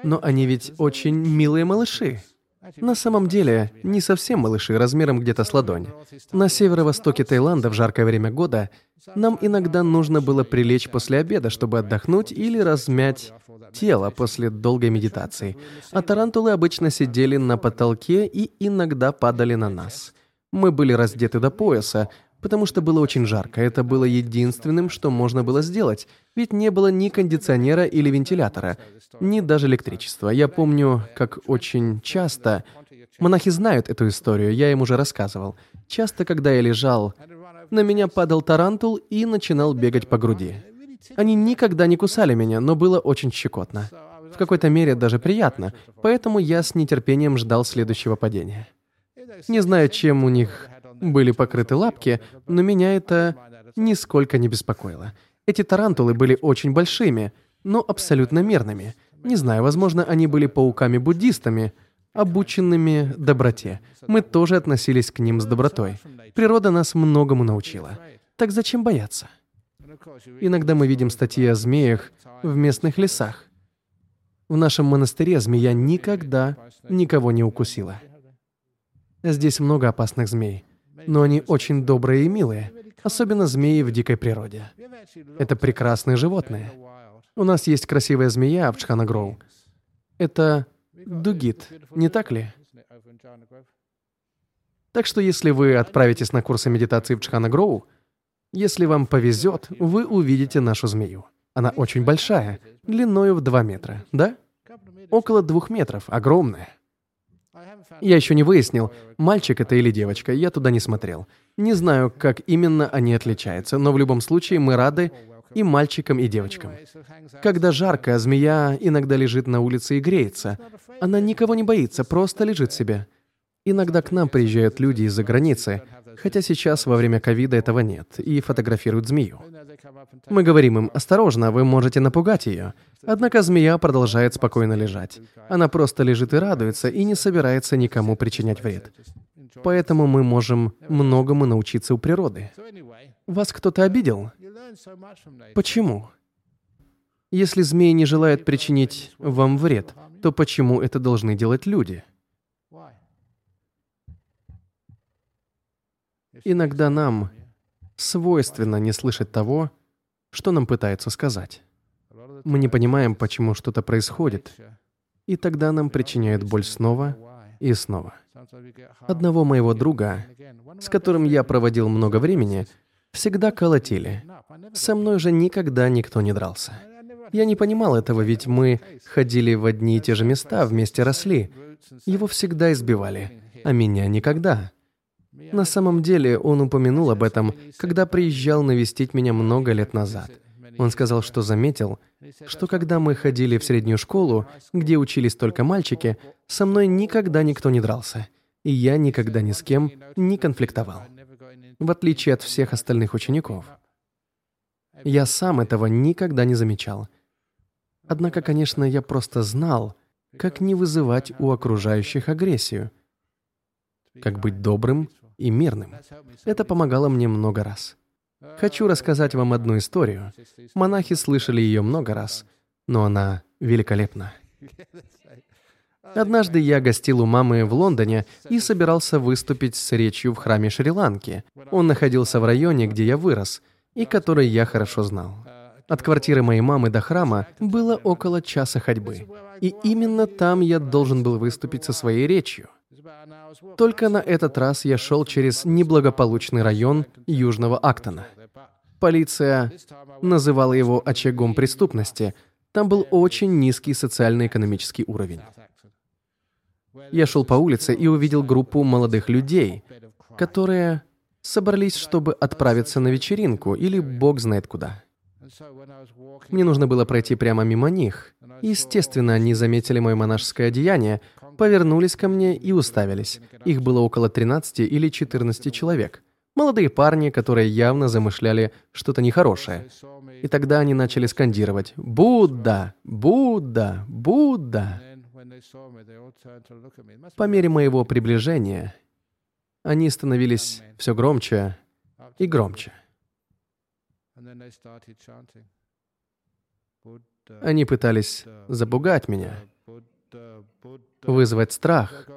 Но они ведь очень милые малыши. На самом деле, не совсем малыши, размером где-то с ладонь. На северо-востоке Таиланда в жаркое время года нам иногда нужно было прилечь после обеда, чтобы отдохнуть или размять тело после долгой медитации. А тарантулы обычно сидели на потолке и иногда падали на нас. Мы были раздеты до пояса, потому что было очень жарко. Это было единственным, что можно было сделать, ведь не было ни кондиционера или вентилятора, ни даже электричества. Я помню, как очень часто... Монахи знают эту историю, я им уже рассказывал. Часто, когда я лежал, на меня падал тарантул и начинал бегать по груди. Они никогда не кусали меня, но было очень щекотно. В какой-то мере даже приятно, поэтому я с нетерпением ждал следующего падения. Не знаю, чем у них были покрыты лапки, но меня это нисколько не беспокоило. Эти тарантулы были очень большими, но абсолютно мирными. Не знаю, возможно, они были пауками-буддистами, обученными доброте. Мы тоже относились к ним с добротой. Природа нас многому научила. Так зачем бояться? Иногда мы видим статьи о змеях в местных лесах. В нашем монастыре змея никогда никого не укусила. Здесь много опасных змей, но они очень добрые и милые, особенно змеи в дикой природе. Это прекрасные животные. У нас есть красивая змея в Чханагроу. Это дугит, не так ли? Так что если вы отправитесь на курсы медитации в Чханагроу, если вам повезет, вы увидите нашу змею. Она очень большая, длиною в 2 метра, да? Около двух метров, огромная. Я еще не выяснил, мальчик это или девочка, я туда не смотрел. Не знаю, как именно они отличаются, но в любом случае мы рады и мальчикам, и девочкам. Когда жарко, змея иногда лежит на улице и греется. Она никого не боится, просто лежит себе. Иногда к нам приезжают люди из-за границы, хотя сейчас во время ковида этого нет, и фотографируют змею. Мы говорим им, осторожно, вы можете напугать ее. Однако змея продолжает спокойно лежать. Она просто лежит и радуется, и не собирается никому причинять вред. Поэтому мы можем многому научиться у природы. Вас кто-то обидел? Почему? Если змеи не желают причинить вам вред, то почему это должны делать люди? Иногда нам свойственно не слышать того, что нам пытаются сказать. Мы не понимаем, почему что-то происходит, и тогда нам причиняют боль снова и снова. Одного моего друга, с которым я проводил много времени, всегда колотили. Со мной же никогда никто не дрался. Я не понимал этого, ведь мы ходили в одни и те же места, вместе росли. Его всегда избивали, а меня никогда. На самом деле, он упомянул об этом, когда приезжал навестить меня много лет назад. Он сказал, что заметил, что когда мы ходили в среднюю школу, где учились только мальчики, со мной никогда никто не дрался, и я никогда ни с кем не конфликтовал, в отличие от всех остальных учеников. Я сам этого никогда не замечал. Однако, конечно, я просто знал, как не вызывать у окружающих агрессию, как быть добрым и мирным. Это помогало мне много раз. Хочу рассказать вам одну историю. Монахи слышали ее много раз, но она великолепна. Однажды я гостил у мамы в Лондоне и собирался выступить с речью в храме Шри-Ланки. Он находился в районе, где я вырос, и который я хорошо знал. От квартиры моей мамы до храма было около часа ходьбы. И именно там я должен был выступить со своей речью. Только на этот раз я шел через неблагополучный район Южного Актона. Полиция называла его очагом преступности. Там был очень низкий социально-экономический уровень. Я шел по улице и увидел группу молодых людей, которые собрались, чтобы отправиться на вечеринку или бог знает куда. Мне нужно было пройти прямо мимо них. Естественно, они заметили мое монашеское одеяние, повернулись ко мне и уставились. Их было около 13 или 14 человек. Молодые парни, которые явно замышляли что-то нехорошее. И тогда они начали скандировать «Будда! Будда! Будда!». По мере моего приближения они становились все громче и громче. Они пытались запугать меня, вызвать страх.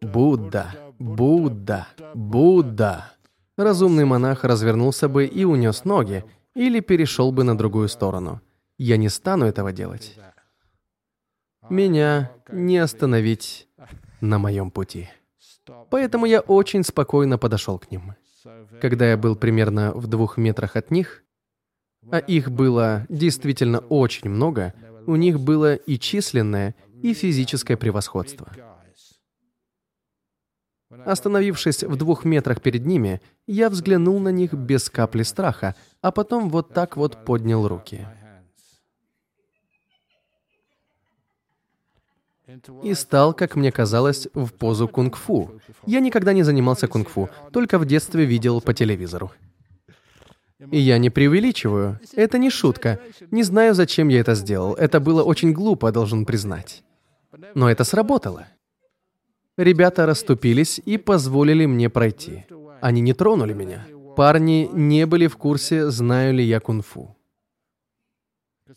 Будда, Будда, Будда. Разумный монах развернулся бы и унес ноги, или перешел бы на другую сторону. Я не стану этого делать. Меня не остановить на моем пути. Поэтому я очень спокойно подошел к ним. Когда я был примерно в двух метрах от них, а их было действительно очень много, у них было и численное, и физическое превосходство. Остановившись в двух метрах перед ними, я взглянул на них без капли страха, а потом вот так вот поднял руки. и стал, как мне казалось, в позу кунг-фу. Я никогда не занимался кунг-фу, только в детстве видел по телевизору. И я не преувеличиваю. Это не шутка. Не знаю, зачем я это сделал. Это было очень глупо, должен признать. Но это сработало. Ребята расступились и позволили мне пройти. Они не тронули меня. Парни не были в курсе, знаю ли я кунг-фу.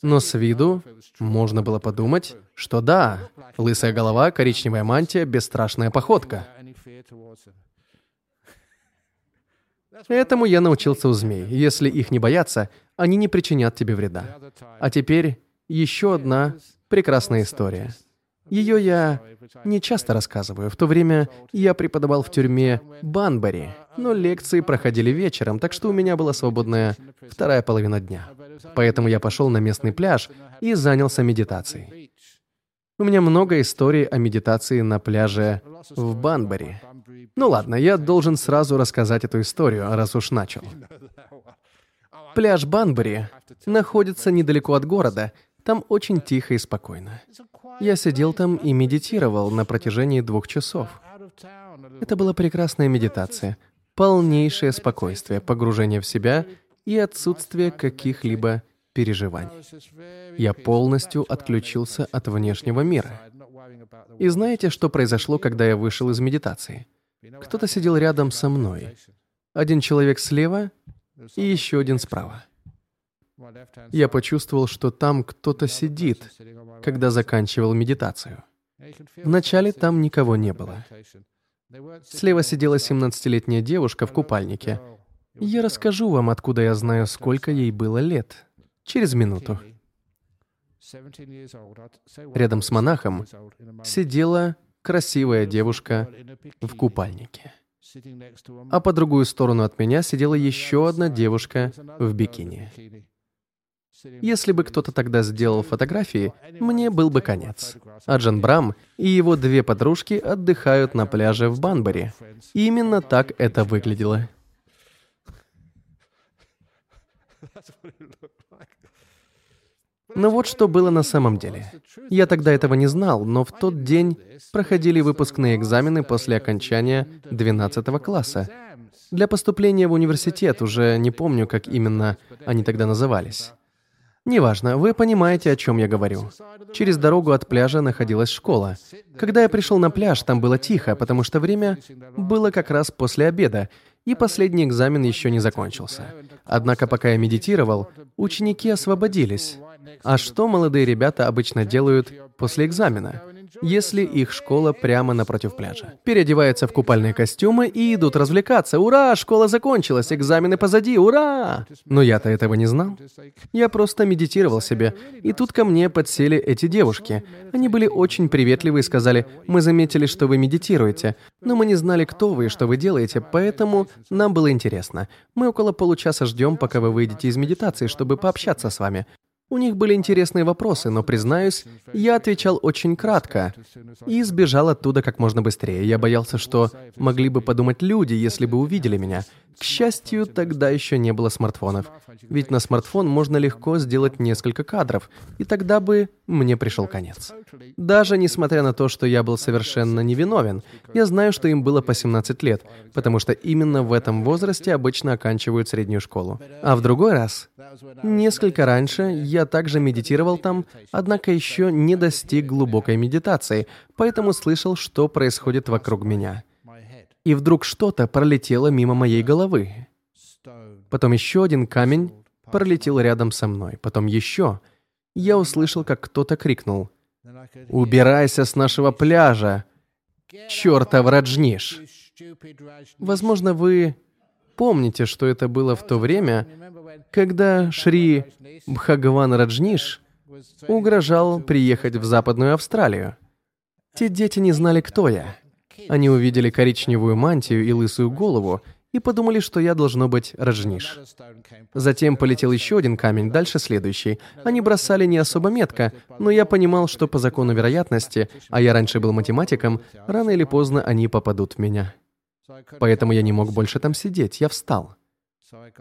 Но с виду можно было подумать, что да, лысая голова, коричневая мантия, бесстрашная походка. Этому я научился у змей. Если их не бояться, они не причинят тебе вреда. А теперь еще одна прекрасная история. Ее я не часто рассказываю. В то время я преподавал в тюрьме Банбари, но лекции проходили вечером, так что у меня была свободная вторая половина дня. Поэтому я пошел на местный пляж и занялся медитацией. У меня много историй о медитации на пляже в Банбари. Ну ладно, я должен сразу рассказать эту историю, раз уж начал. Пляж Банбари находится недалеко от города, там очень тихо и спокойно. Я сидел там и медитировал на протяжении двух часов. Это была прекрасная медитация, полнейшее спокойствие, погружение в себя и отсутствие каких-либо переживаний. Я полностью отключился от внешнего мира. И знаете, что произошло, когда я вышел из медитации? Кто-то сидел рядом со мной. Один человек слева и еще один справа. Я почувствовал, что там кто-то сидит, когда заканчивал медитацию. Вначале там никого не было. Слева сидела 17-летняя девушка в купальнике. Я расскажу вам, откуда я знаю, сколько ей было лет. Через минуту. Рядом с монахом сидела красивая девушка в купальнике. А по другую сторону от меня сидела еще одна девушка в бикини. Если бы кто-то тогда сделал фотографии, мне был бы конец. А Джан Брам и его две подружки отдыхают на пляже в Банбари. Именно так это выглядело. Но вот что было на самом деле. Я тогда этого не знал, но в тот день проходили выпускные экзамены после окончания 12 класса. Для поступления в университет, уже не помню, как именно они тогда назывались. Неважно, вы понимаете, о чем я говорю. Через дорогу от пляжа находилась школа. Когда я пришел на пляж, там было тихо, потому что время было как раз после обеда, и последний экзамен еще не закончился. Однако, пока я медитировал, ученики освободились. А что молодые ребята обычно делают после экзамена? если их школа прямо напротив пляжа. Переодеваются в купальные костюмы и идут развлекаться. Ура, школа закончилась, экзамены позади, ура! Но я-то этого не знал. Я просто медитировал себе, и тут ко мне подсели эти девушки. Они были очень приветливы и сказали, мы заметили, что вы медитируете, но мы не знали, кто вы и что вы делаете, поэтому нам было интересно. Мы около получаса ждем, пока вы выйдете из медитации, чтобы пообщаться с вами. У них были интересные вопросы, но, признаюсь, я отвечал очень кратко и сбежал оттуда как можно быстрее. Я боялся, что могли бы подумать люди, если бы увидели меня. К счастью, тогда еще не было смартфонов. Ведь на смартфон можно легко сделать несколько кадров, и тогда бы мне пришел конец. Даже несмотря на то, что я был совершенно невиновен, я знаю, что им было по 17 лет, потому что именно в этом возрасте обычно оканчивают среднюю школу. А в другой раз, несколько раньше, я также медитировал там, однако еще не достиг глубокой медитации, поэтому слышал, что происходит вокруг меня и вдруг что-то пролетело мимо моей головы. Потом еще один камень пролетел рядом со мной. Потом еще. Я услышал, как кто-то крикнул. «Убирайся с нашего пляжа! Чертов Раджниш!» Возможно, вы помните, что это было в то время, когда Шри Бхагаван Раджниш угрожал приехать в Западную Австралию. Те дети не знали, кто я. Они увидели коричневую мантию и лысую голову и подумали, что я должно быть Раджниш. Затем полетел еще один камень, дальше следующий. Они бросали не особо метко, но я понимал, что по закону вероятности, а я раньше был математиком, рано или поздно они попадут в меня. Поэтому я не мог больше там сидеть, я встал.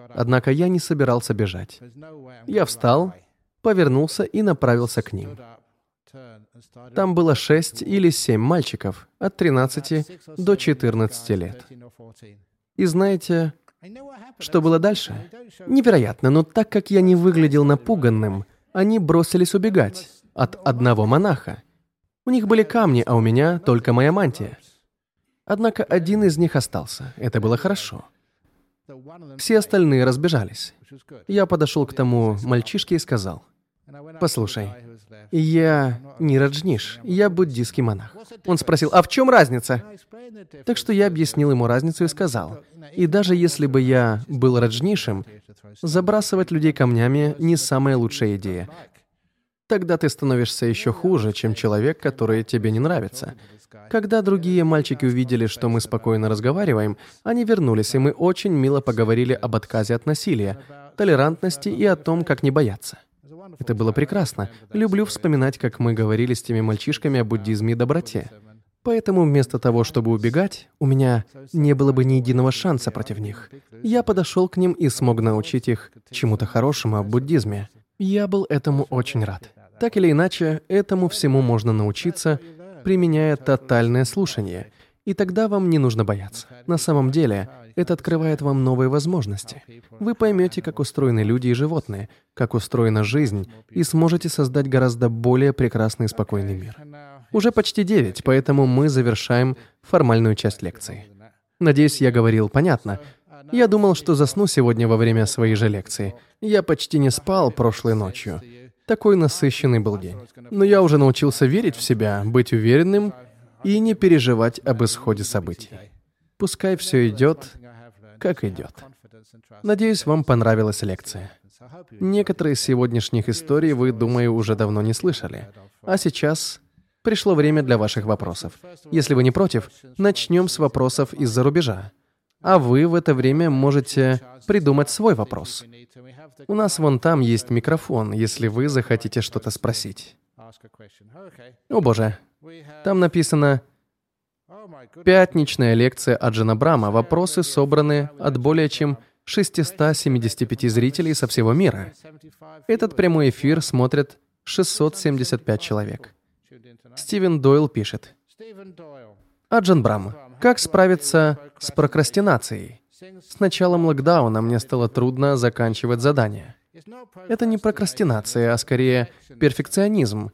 Однако я не собирался бежать. Я встал, повернулся и направился к ним. Там было шесть или семь мальчиков от 13 до 14 лет. И знаете, что было дальше? Невероятно, но так как я не выглядел напуганным, они бросились убегать от одного монаха. У них были камни, а у меня только моя мантия. Однако один из них остался. Это было хорошо. Все остальные разбежались. Я подошел к тому мальчишке и сказал, «Послушай, я не раджниш, я буддийский монах». Он спросил, «А в чем разница?» Так что я объяснил ему разницу и сказал, «И даже если бы я был раджнишем, забрасывать людей камнями не самая лучшая идея. Тогда ты становишься еще хуже, чем человек, который тебе не нравится. Когда другие мальчики увидели, что мы спокойно разговариваем, они вернулись, и мы очень мило поговорили об отказе от насилия, толерантности и о том, как не бояться. Это было прекрасно. Люблю вспоминать, как мы говорили с теми мальчишками о буддизме и доброте. Поэтому вместо того, чтобы убегать, у меня не было бы ни единого шанса против них. Я подошел к ним и смог научить их чему-то хорошему о буддизме. Я был этому очень рад. Так или иначе, этому всему можно научиться, применяя тотальное слушание, и тогда вам не нужно бояться. На самом деле, это открывает вам новые возможности. Вы поймете, как устроены люди и животные, как устроена жизнь, и сможете создать гораздо более прекрасный и спокойный мир. Уже почти девять, поэтому мы завершаем формальную часть лекции. Надеюсь, я говорил понятно. Я думал, что засну сегодня во время своей же лекции. Я почти не спал прошлой ночью. Такой насыщенный был день. Но я уже научился верить в себя, быть уверенным и не переживать об исходе событий. Пускай все идет, как идет. Надеюсь, вам понравилась лекция. Некоторые из сегодняшних историй вы, думаю, уже давно не слышали. А сейчас пришло время для ваших вопросов. Если вы не против, начнем с вопросов из-за рубежа. А вы в это время можете придумать свой вопрос. У нас вон там есть микрофон, если вы захотите что-то спросить. О боже, там написано «Пятничная лекция Аджана Брама. Вопросы собраны от более чем 675 зрителей со всего мира. Этот прямой эфир смотрят 675 человек. Стивен Дойл пишет. Аджан Брам, как справиться с прокрастинацией? С началом локдауна мне стало трудно заканчивать задания. Это не прокрастинация, а скорее перфекционизм.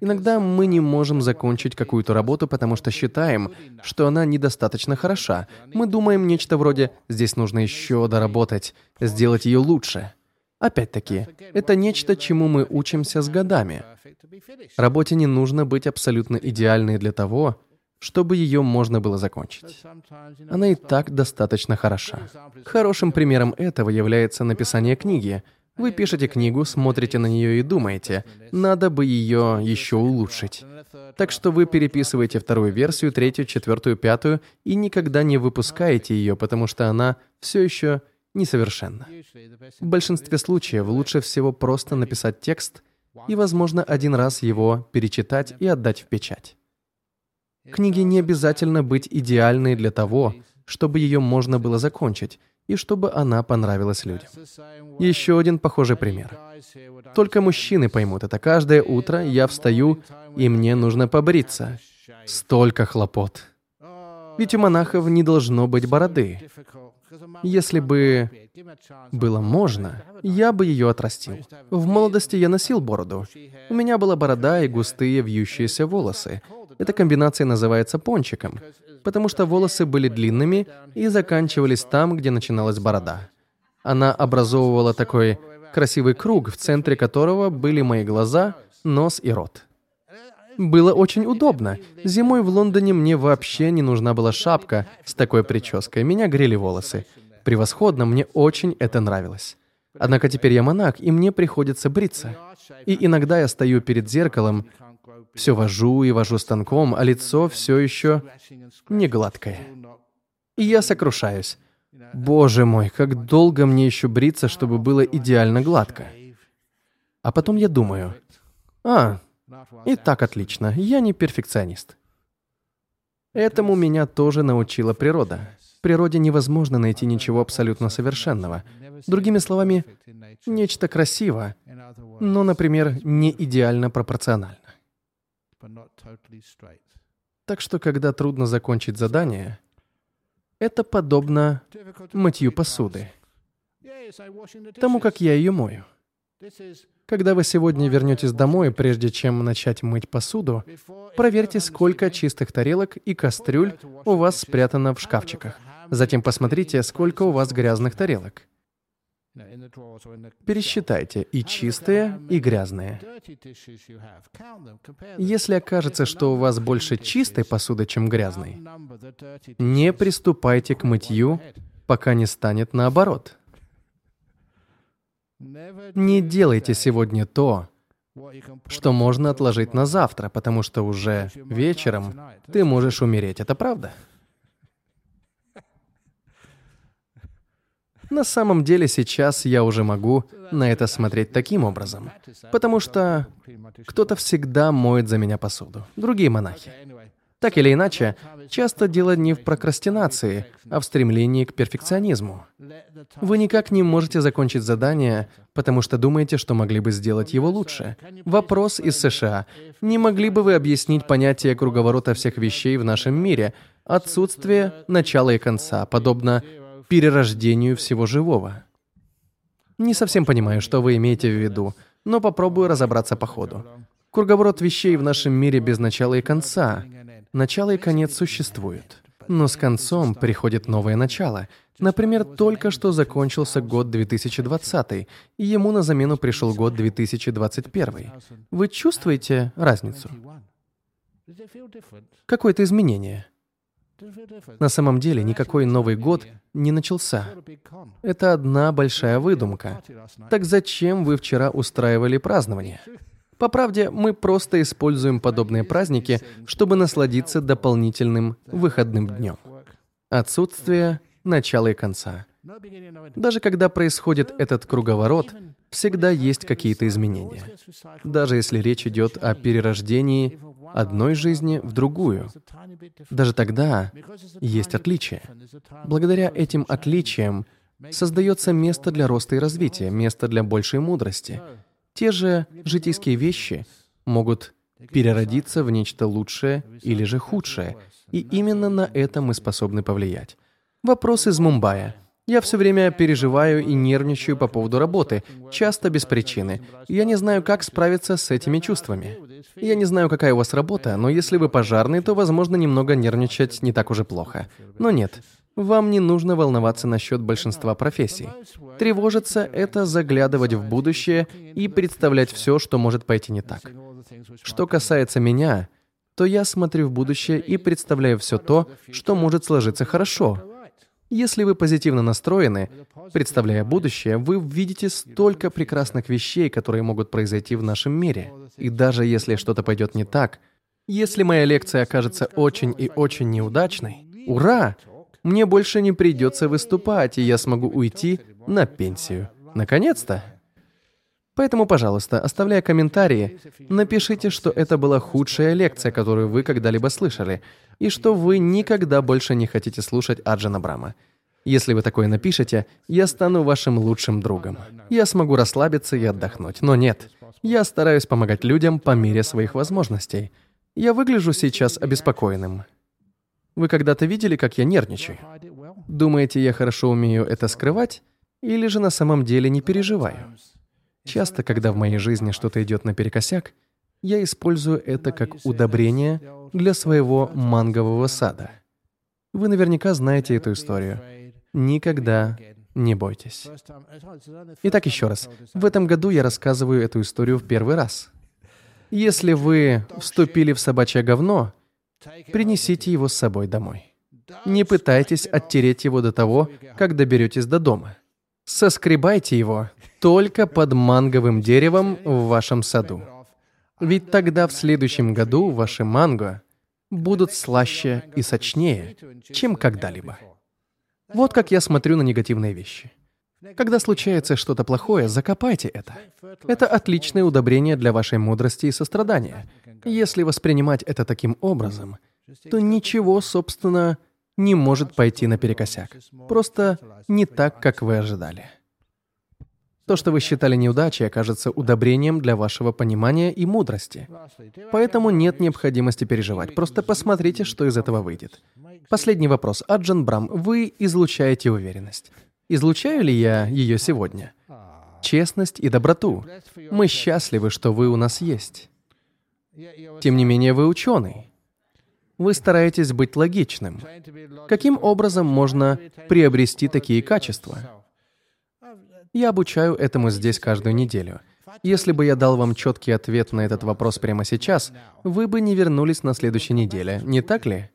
Иногда мы не можем закончить какую-то работу, потому что считаем, что она недостаточно хороша. Мы думаем нечто вроде «здесь нужно еще доработать, сделать ее лучше». Опять-таки, это нечто, чему мы учимся с годами. Работе не нужно быть абсолютно идеальной для того, чтобы ее можно было закончить. Она и так достаточно хороша. Хорошим примером этого является написание книги. Вы пишете книгу, смотрите на нее и думаете, надо бы ее еще улучшить. Так что вы переписываете вторую версию, третью, четвертую, пятую и никогда не выпускаете ее, потому что она все еще несовершенна. В большинстве случаев лучше всего просто написать текст и, возможно, один раз его перечитать и отдать в печать. Книге не обязательно быть идеальной для того, чтобы ее можно было закончить, и чтобы она понравилась людям. Еще один похожий пример. Только мужчины поймут это. Каждое утро я встаю, и мне нужно побриться. Столько хлопот. Ведь у монахов не должно быть бороды. Если бы было можно, я бы ее отрастил. В молодости я носил бороду. У меня была борода и густые вьющиеся волосы. Эта комбинация называется пончиком, потому что волосы были длинными и заканчивались там, где начиналась борода. Она образовывала такой красивый круг, в центре которого были мои глаза, нос и рот. Было очень удобно. Зимой в Лондоне мне вообще не нужна была шапка с такой прической. Меня грели волосы. Превосходно, мне очень это нравилось. Однако теперь я монах, и мне приходится бриться. И иногда я стою перед зеркалом все вожу и вожу станком, а лицо все еще не гладкое. И я сокрушаюсь. Боже мой, как долго мне еще бриться, чтобы было идеально гладко. А потом я думаю, а, и так отлично, я не перфекционист. Этому меня тоже научила природа. В природе невозможно найти ничего абсолютно совершенного. Другими словами, нечто красиво, но, например, не идеально пропорционально. Так что, когда трудно закончить задание, это подобно мытью посуды, тому, как я ее мою. Когда вы сегодня вернетесь домой, прежде чем начать мыть посуду, проверьте, сколько чистых тарелок и кастрюль у вас спрятано в шкафчиках. Затем посмотрите, сколько у вас грязных тарелок. Пересчитайте и чистые, и грязные. Если окажется, что у вас больше чистой посуды, чем грязной, не приступайте к мытью, пока не станет наоборот. Не делайте сегодня то, что можно отложить на завтра, потому что уже вечером ты можешь умереть. Это правда? На самом деле сейчас я уже могу на это смотреть таким образом, потому что кто-то всегда моет за меня посуду, другие монахи. Так или иначе, часто дело не в прокрастинации, а в стремлении к перфекционизму. Вы никак не можете закончить задание, потому что думаете, что могли бы сделать его лучше. Вопрос из США. Не могли бы вы объяснить понятие круговорота всех вещей в нашем мире, отсутствие начала и конца, подобно перерождению всего живого. Не совсем понимаю, что вы имеете в виду, но попробую разобраться по ходу. Круговорот вещей в нашем мире без начала и конца. Начало и конец существуют. Но с концом приходит новое начало. Например, только что закончился год 2020, и ему на замену пришел год 2021. Вы чувствуете разницу? Какое-то изменение? На самом деле никакой Новый год не начался. Это одна большая выдумка. Так зачем вы вчера устраивали празднование? По правде, мы просто используем подобные праздники, чтобы насладиться дополнительным выходным днем. Отсутствие начала и конца. Даже когда происходит этот круговорот, всегда есть какие-то изменения. Даже если речь идет о перерождении одной жизни в другую. Даже тогда есть отличия. Благодаря этим отличиям создается место для роста и развития, место для большей мудрости. Те же житейские вещи могут переродиться в нечто лучшее или же худшее, и именно на это мы способны повлиять. Вопрос из Мумбаи. Я все время переживаю и нервничаю по поводу работы, часто без причины. Я не знаю, как справиться с этими чувствами. Я не знаю, какая у вас работа, но если вы пожарный, то, возможно, немного нервничать не так уже плохо. Но нет, вам не нужно волноваться насчет большинства профессий. Тревожиться — это заглядывать в будущее и представлять все, что может пойти не так. Что касается меня, то я смотрю в будущее и представляю все то, что может сложиться хорошо, если вы позитивно настроены, представляя будущее, вы видите столько прекрасных вещей, которые могут произойти в нашем мире. И даже если что-то пойдет не так, если моя лекция окажется очень и очень неудачной, ура! Мне больше не придется выступать, и я смогу уйти на пенсию. Наконец-то! Поэтому, пожалуйста, оставляя комментарии, напишите, что это была худшая лекция, которую вы когда-либо слышали, и что вы никогда больше не хотите слушать Аджана Брама. Если вы такое напишете, я стану вашим лучшим другом. Я смогу расслабиться и отдохнуть. Но нет, я стараюсь помогать людям по мере своих возможностей. Я выгляжу сейчас обеспокоенным. Вы когда-то видели, как я нервничаю? Думаете, я хорошо умею это скрывать? Или же на самом деле не переживаю? Часто, когда в моей жизни что-то идет наперекосяк, я использую это как удобрение для своего мангового сада. Вы наверняка знаете эту историю. Никогда не бойтесь. Итак, еще раз. В этом году я рассказываю эту историю в первый раз. Если вы вступили в собачье говно, принесите его с собой домой. Не пытайтесь оттереть его до того, как доберетесь до дома. Соскребайте его только под манговым деревом в вашем саду. Ведь тогда в следующем году ваши манго будут слаще и сочнее, чем когда-либо. Вот как я смотрю на негативные вещи. Когда случается что-то плохое, закопайте это. Это отличное удобрение для вашей мудрости и сострадания. Если воспринимать это таким образом, то ничего, собственно, не может пойти наперекосяк. Просто не так, как вы ожидали. То, что вы считали неудачей, окажется удобрением для вашего понимания и мудрости. Поэтому нет необходимости переживать. Просто посмотрите, что из этого выйдет. Последний вопрос. Аджан Брам, вы излучаете уверенность. Излучаю ли я ее сегодня? Честность и доброту. Мы счастливы, что вы у нас есть. Тем не менее, вы ученый. Вы стараетесь быть логичным. Каким образом можно приобрести такие качества? Я обучаю этому здесь каждую неделю. Если бы я дал вам четкий ответ на этот вопрос прямо сейчас, вы бы не вернулись на следующей неделе, не так ли?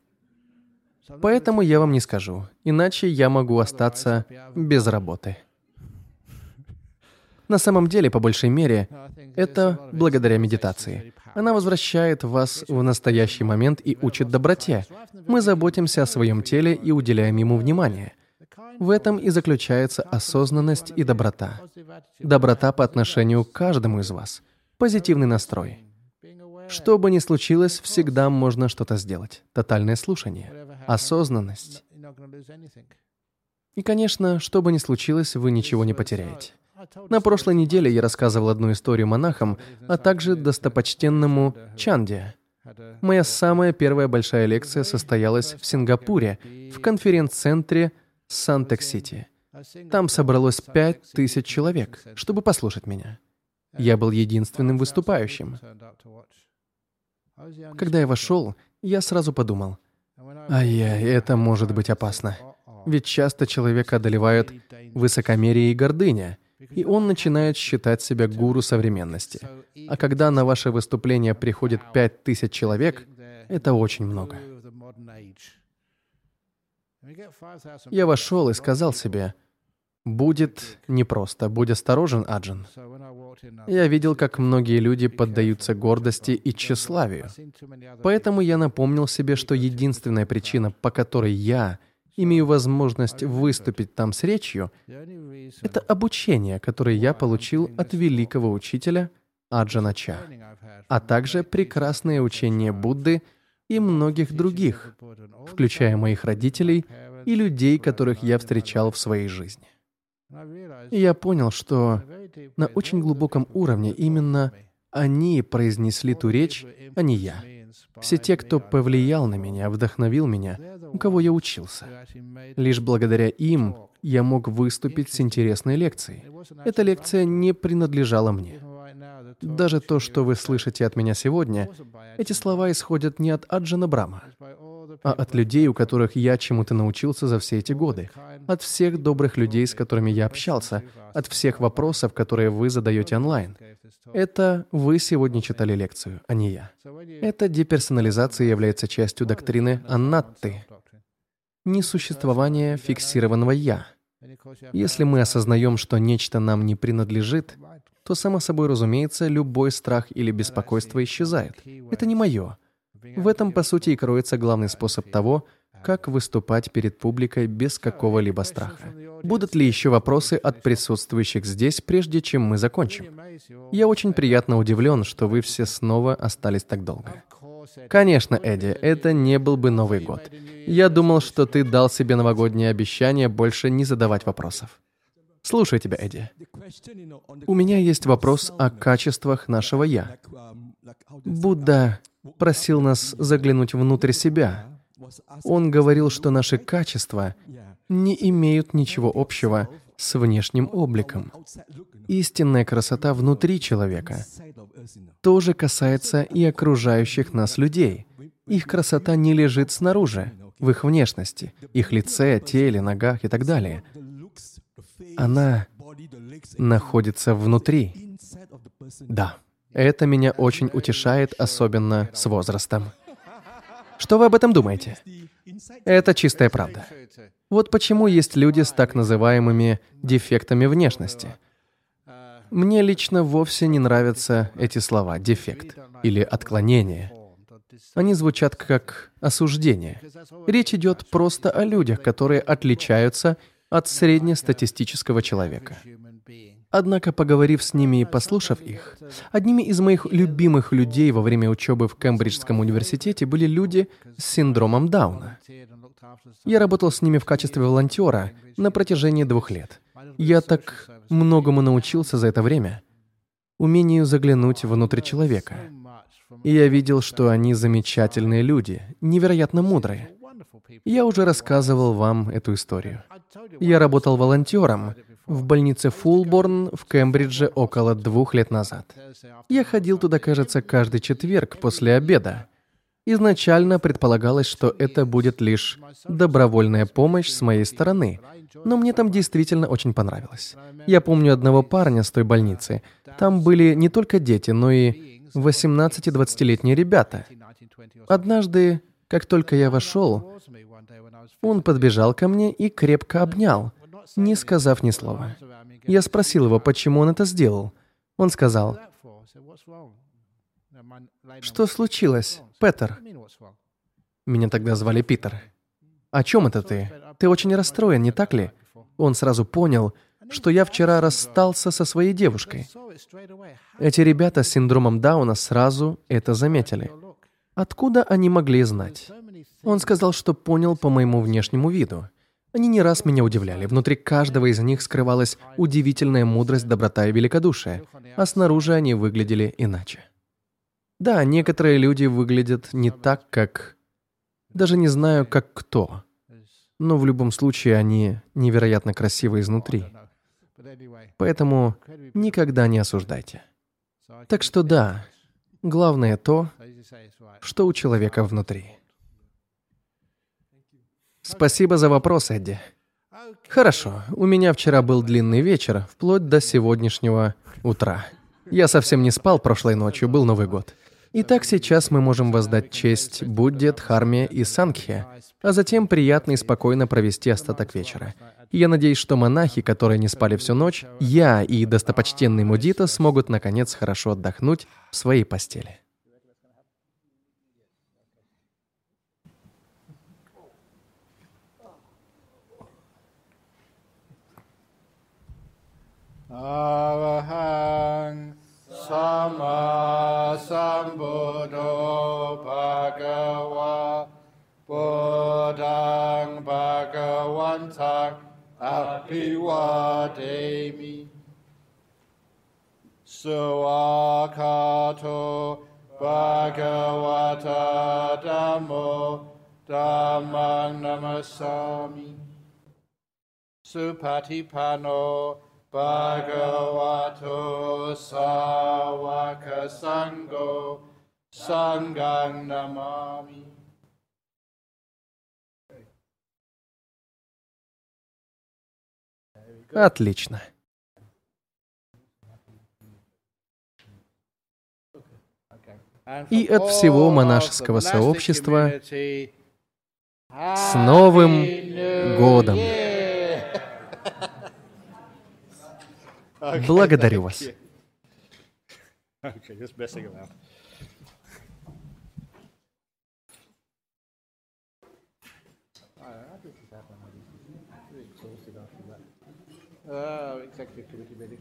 Поэтому я вам не скажу, иначе я могу остаться без работы. На самом деле, по большей мере, это благодаря медитации. Она возвращает вас в настоящий момент и учит доброте. Мы заботимся о своем теле и уделяем ему внимание. В этом и заключается осознанность и доброта. Доброта по отношению к каждому из вас. Позитивный настрой. Что бы ни случилось, всегда можно что-то сделать. Тотальное слушание. Осознанность. И, конечно, что бы ни случилось, вы ничего не потеряете. На прошлой неделе я рассказывал одну историю монахам, а также достопочтенному Чанде. Моя самая первая большая лекция состоялась в Сингапуре, в конференц-центре Сантек-Сити. Там собралось пять тысяч человек, чтобы послушать меня. Я был единственным выступающим. Когда я вошел, я сразу подумал, ай-яй, это может быть опасно. Ведь часто человека одолевают высокомерие и гордыня, и он начинает считать себя гуру современности. А когда на ваше выступление приходит пять тысяч человек, это очень много. Я вошел и сказал себе, «Будет непросто, будь осторожен, Аджан». Я видел, как многие люди поддаются гордости и тщеславию. Поэтому я напомнил себе, что единственная причина, по которой я имею возможность выступить там с речью, это обучение, которое я получил от великого учителя Аджана Ча, а также прекрасное учение Будды — и многих других, включая моих родителей и людей, которых я встречал в своей жизни. И я понял, что на очень глубоком уровне именно они произнесли ту речь, а не я. Все те, кто повлиял на меня, вдохновил меня, у кого я учился. Лишь благодаря им я мог выступить с интересной лекцией. Эта лекция не принадлежала мне. Даже то, что вы слышите от меня сегодня, эти слова исходят не от Аджана Брама, а от людей, у которых я чему-то научился за все эти годы, от всех добрых людей, с которыми я общался, от всех вопросов, которые вы задаете онлайн. Это вы сегодня читали лекцию, а не я. Эта деперсонализация является частью доктрины Аннатты, несуществование фиксированного «я». Если мы осознаем, что нечто нам не принадлежит, то, само собой разумеется, любой страх или беспокойство исчезает. Это не мое. В этом, по сути, и кроется главный способ того, как выступать перед публикой без какого-либо страха. Будут ли еще вопросы от присутствующих здесь, прежде чем мы закончим? Я очень приятно удивлен, что вы все снова остались так долго. Конечно, Эдди, это не был бы Новый год. Я думал, что ты дал себе новогоднее обещание больше не задавать вопросов. Слушаю тебя, Эдди. У меня есть вопрос о качествах нашего «я». Будда просил нас заглянуть внутрь себя. Он говорил, что наши качества не имеют ничего общего с внешним обликом. Истинная красота внутри человека тоже касается и окружающих нас людей. Их красота не лежит снаружи, в их внешности, их лице, теле, ногах и так далее. Она находится внутри. Да, это меня очень утешает, особенно с возрастом. Что вы об этом думаете? Это чистая правда. Вот почему есть люди с так называемыми дефектами внешности. Мне лично вовсе не нравятся эти слова «дефект» или «отклонение». Они звучат как осуждение. Речь идет просто о людях, которые отличаются от среднестатистического человека. Однако, поговорив с ними и послушав их, одними из моих любимых людей во время учебы в Кембриджском университете были люди с синдромом Дауна. Я работал с ними в качестве волонтера на протяжении двух лет. Я так многому научился за это время. Умению заглянуть внутрь человека. И я видел, что они замечательные люди, невероятно мудрые. Я уже рассказывал вам эту историю. Я работал волонтером в больнице Фулборн в Кембридже около двух лет назад. Я ходил туда, кажется, каждый четверг после обеда. Изначально предполагалось, что это будет лишь добровольная помощь с моей стороны, но мне там действительно очень понравилось. Я помню одного парня с той больницы. Там были не только дети, но и 18-20-летние ребята. Однажды, как только я вошел, он подбежал ко мне и крепко обнял, не сказав ни слова. Я спросил его, почему он это сделал. Он сказал, «Что случилось, Петер?» Меня тогда звали Питер. «О чем это ты? Ты очень расстроен, не так ли?» Он сразу понял, что я вчера расстался со своей девушкой. Эти ребята с синдромом Дауна сразу это заметили. Откуда они могли знать? Он сказал, что понял по моему внешнему виду. Они не раз меня удивляли. Внутри каждого из них скрывалась удивительная мудрость, доброта и великодушие, а снаружи они выглядели иначе. Да, некоторые люди выглядят не так, как... Даже не знаю, как кто. Но в любом случае они невероятно красивы изнутри. Поэтому никогда не осуждайте. Так что да, главное то, что у человека внутри. Спасибо за вопрос, Эдди. Хорошо, у меня вчера был длинный вечер, вплоть до сегодняшнего утра. Я совсем не спал прошлой ночью, был Новый год. Итак, сейчас мы можем воздать честь Будде, Дхарме и Сангхе, а затем приятно и спокойно провести остаток вечера. я надеюсь, что монахи, которые не спали всю ночь, я и достопочтенный Мудита смогут, наконец, хорошо отдохнуть в своей постели. Arahang Sama Sambuddho Bhagava Buddhang Bhagavantak Api Wadimi Suakato Bhagavata Dhammo Dhammang Namasami. Bhagavato Sawaka Sango Sangang Namami. Отлично. И от всего монашеского сообщества с Новым годом! Благодарю вас. Okay, just messing around. Uh, executive committee meeting.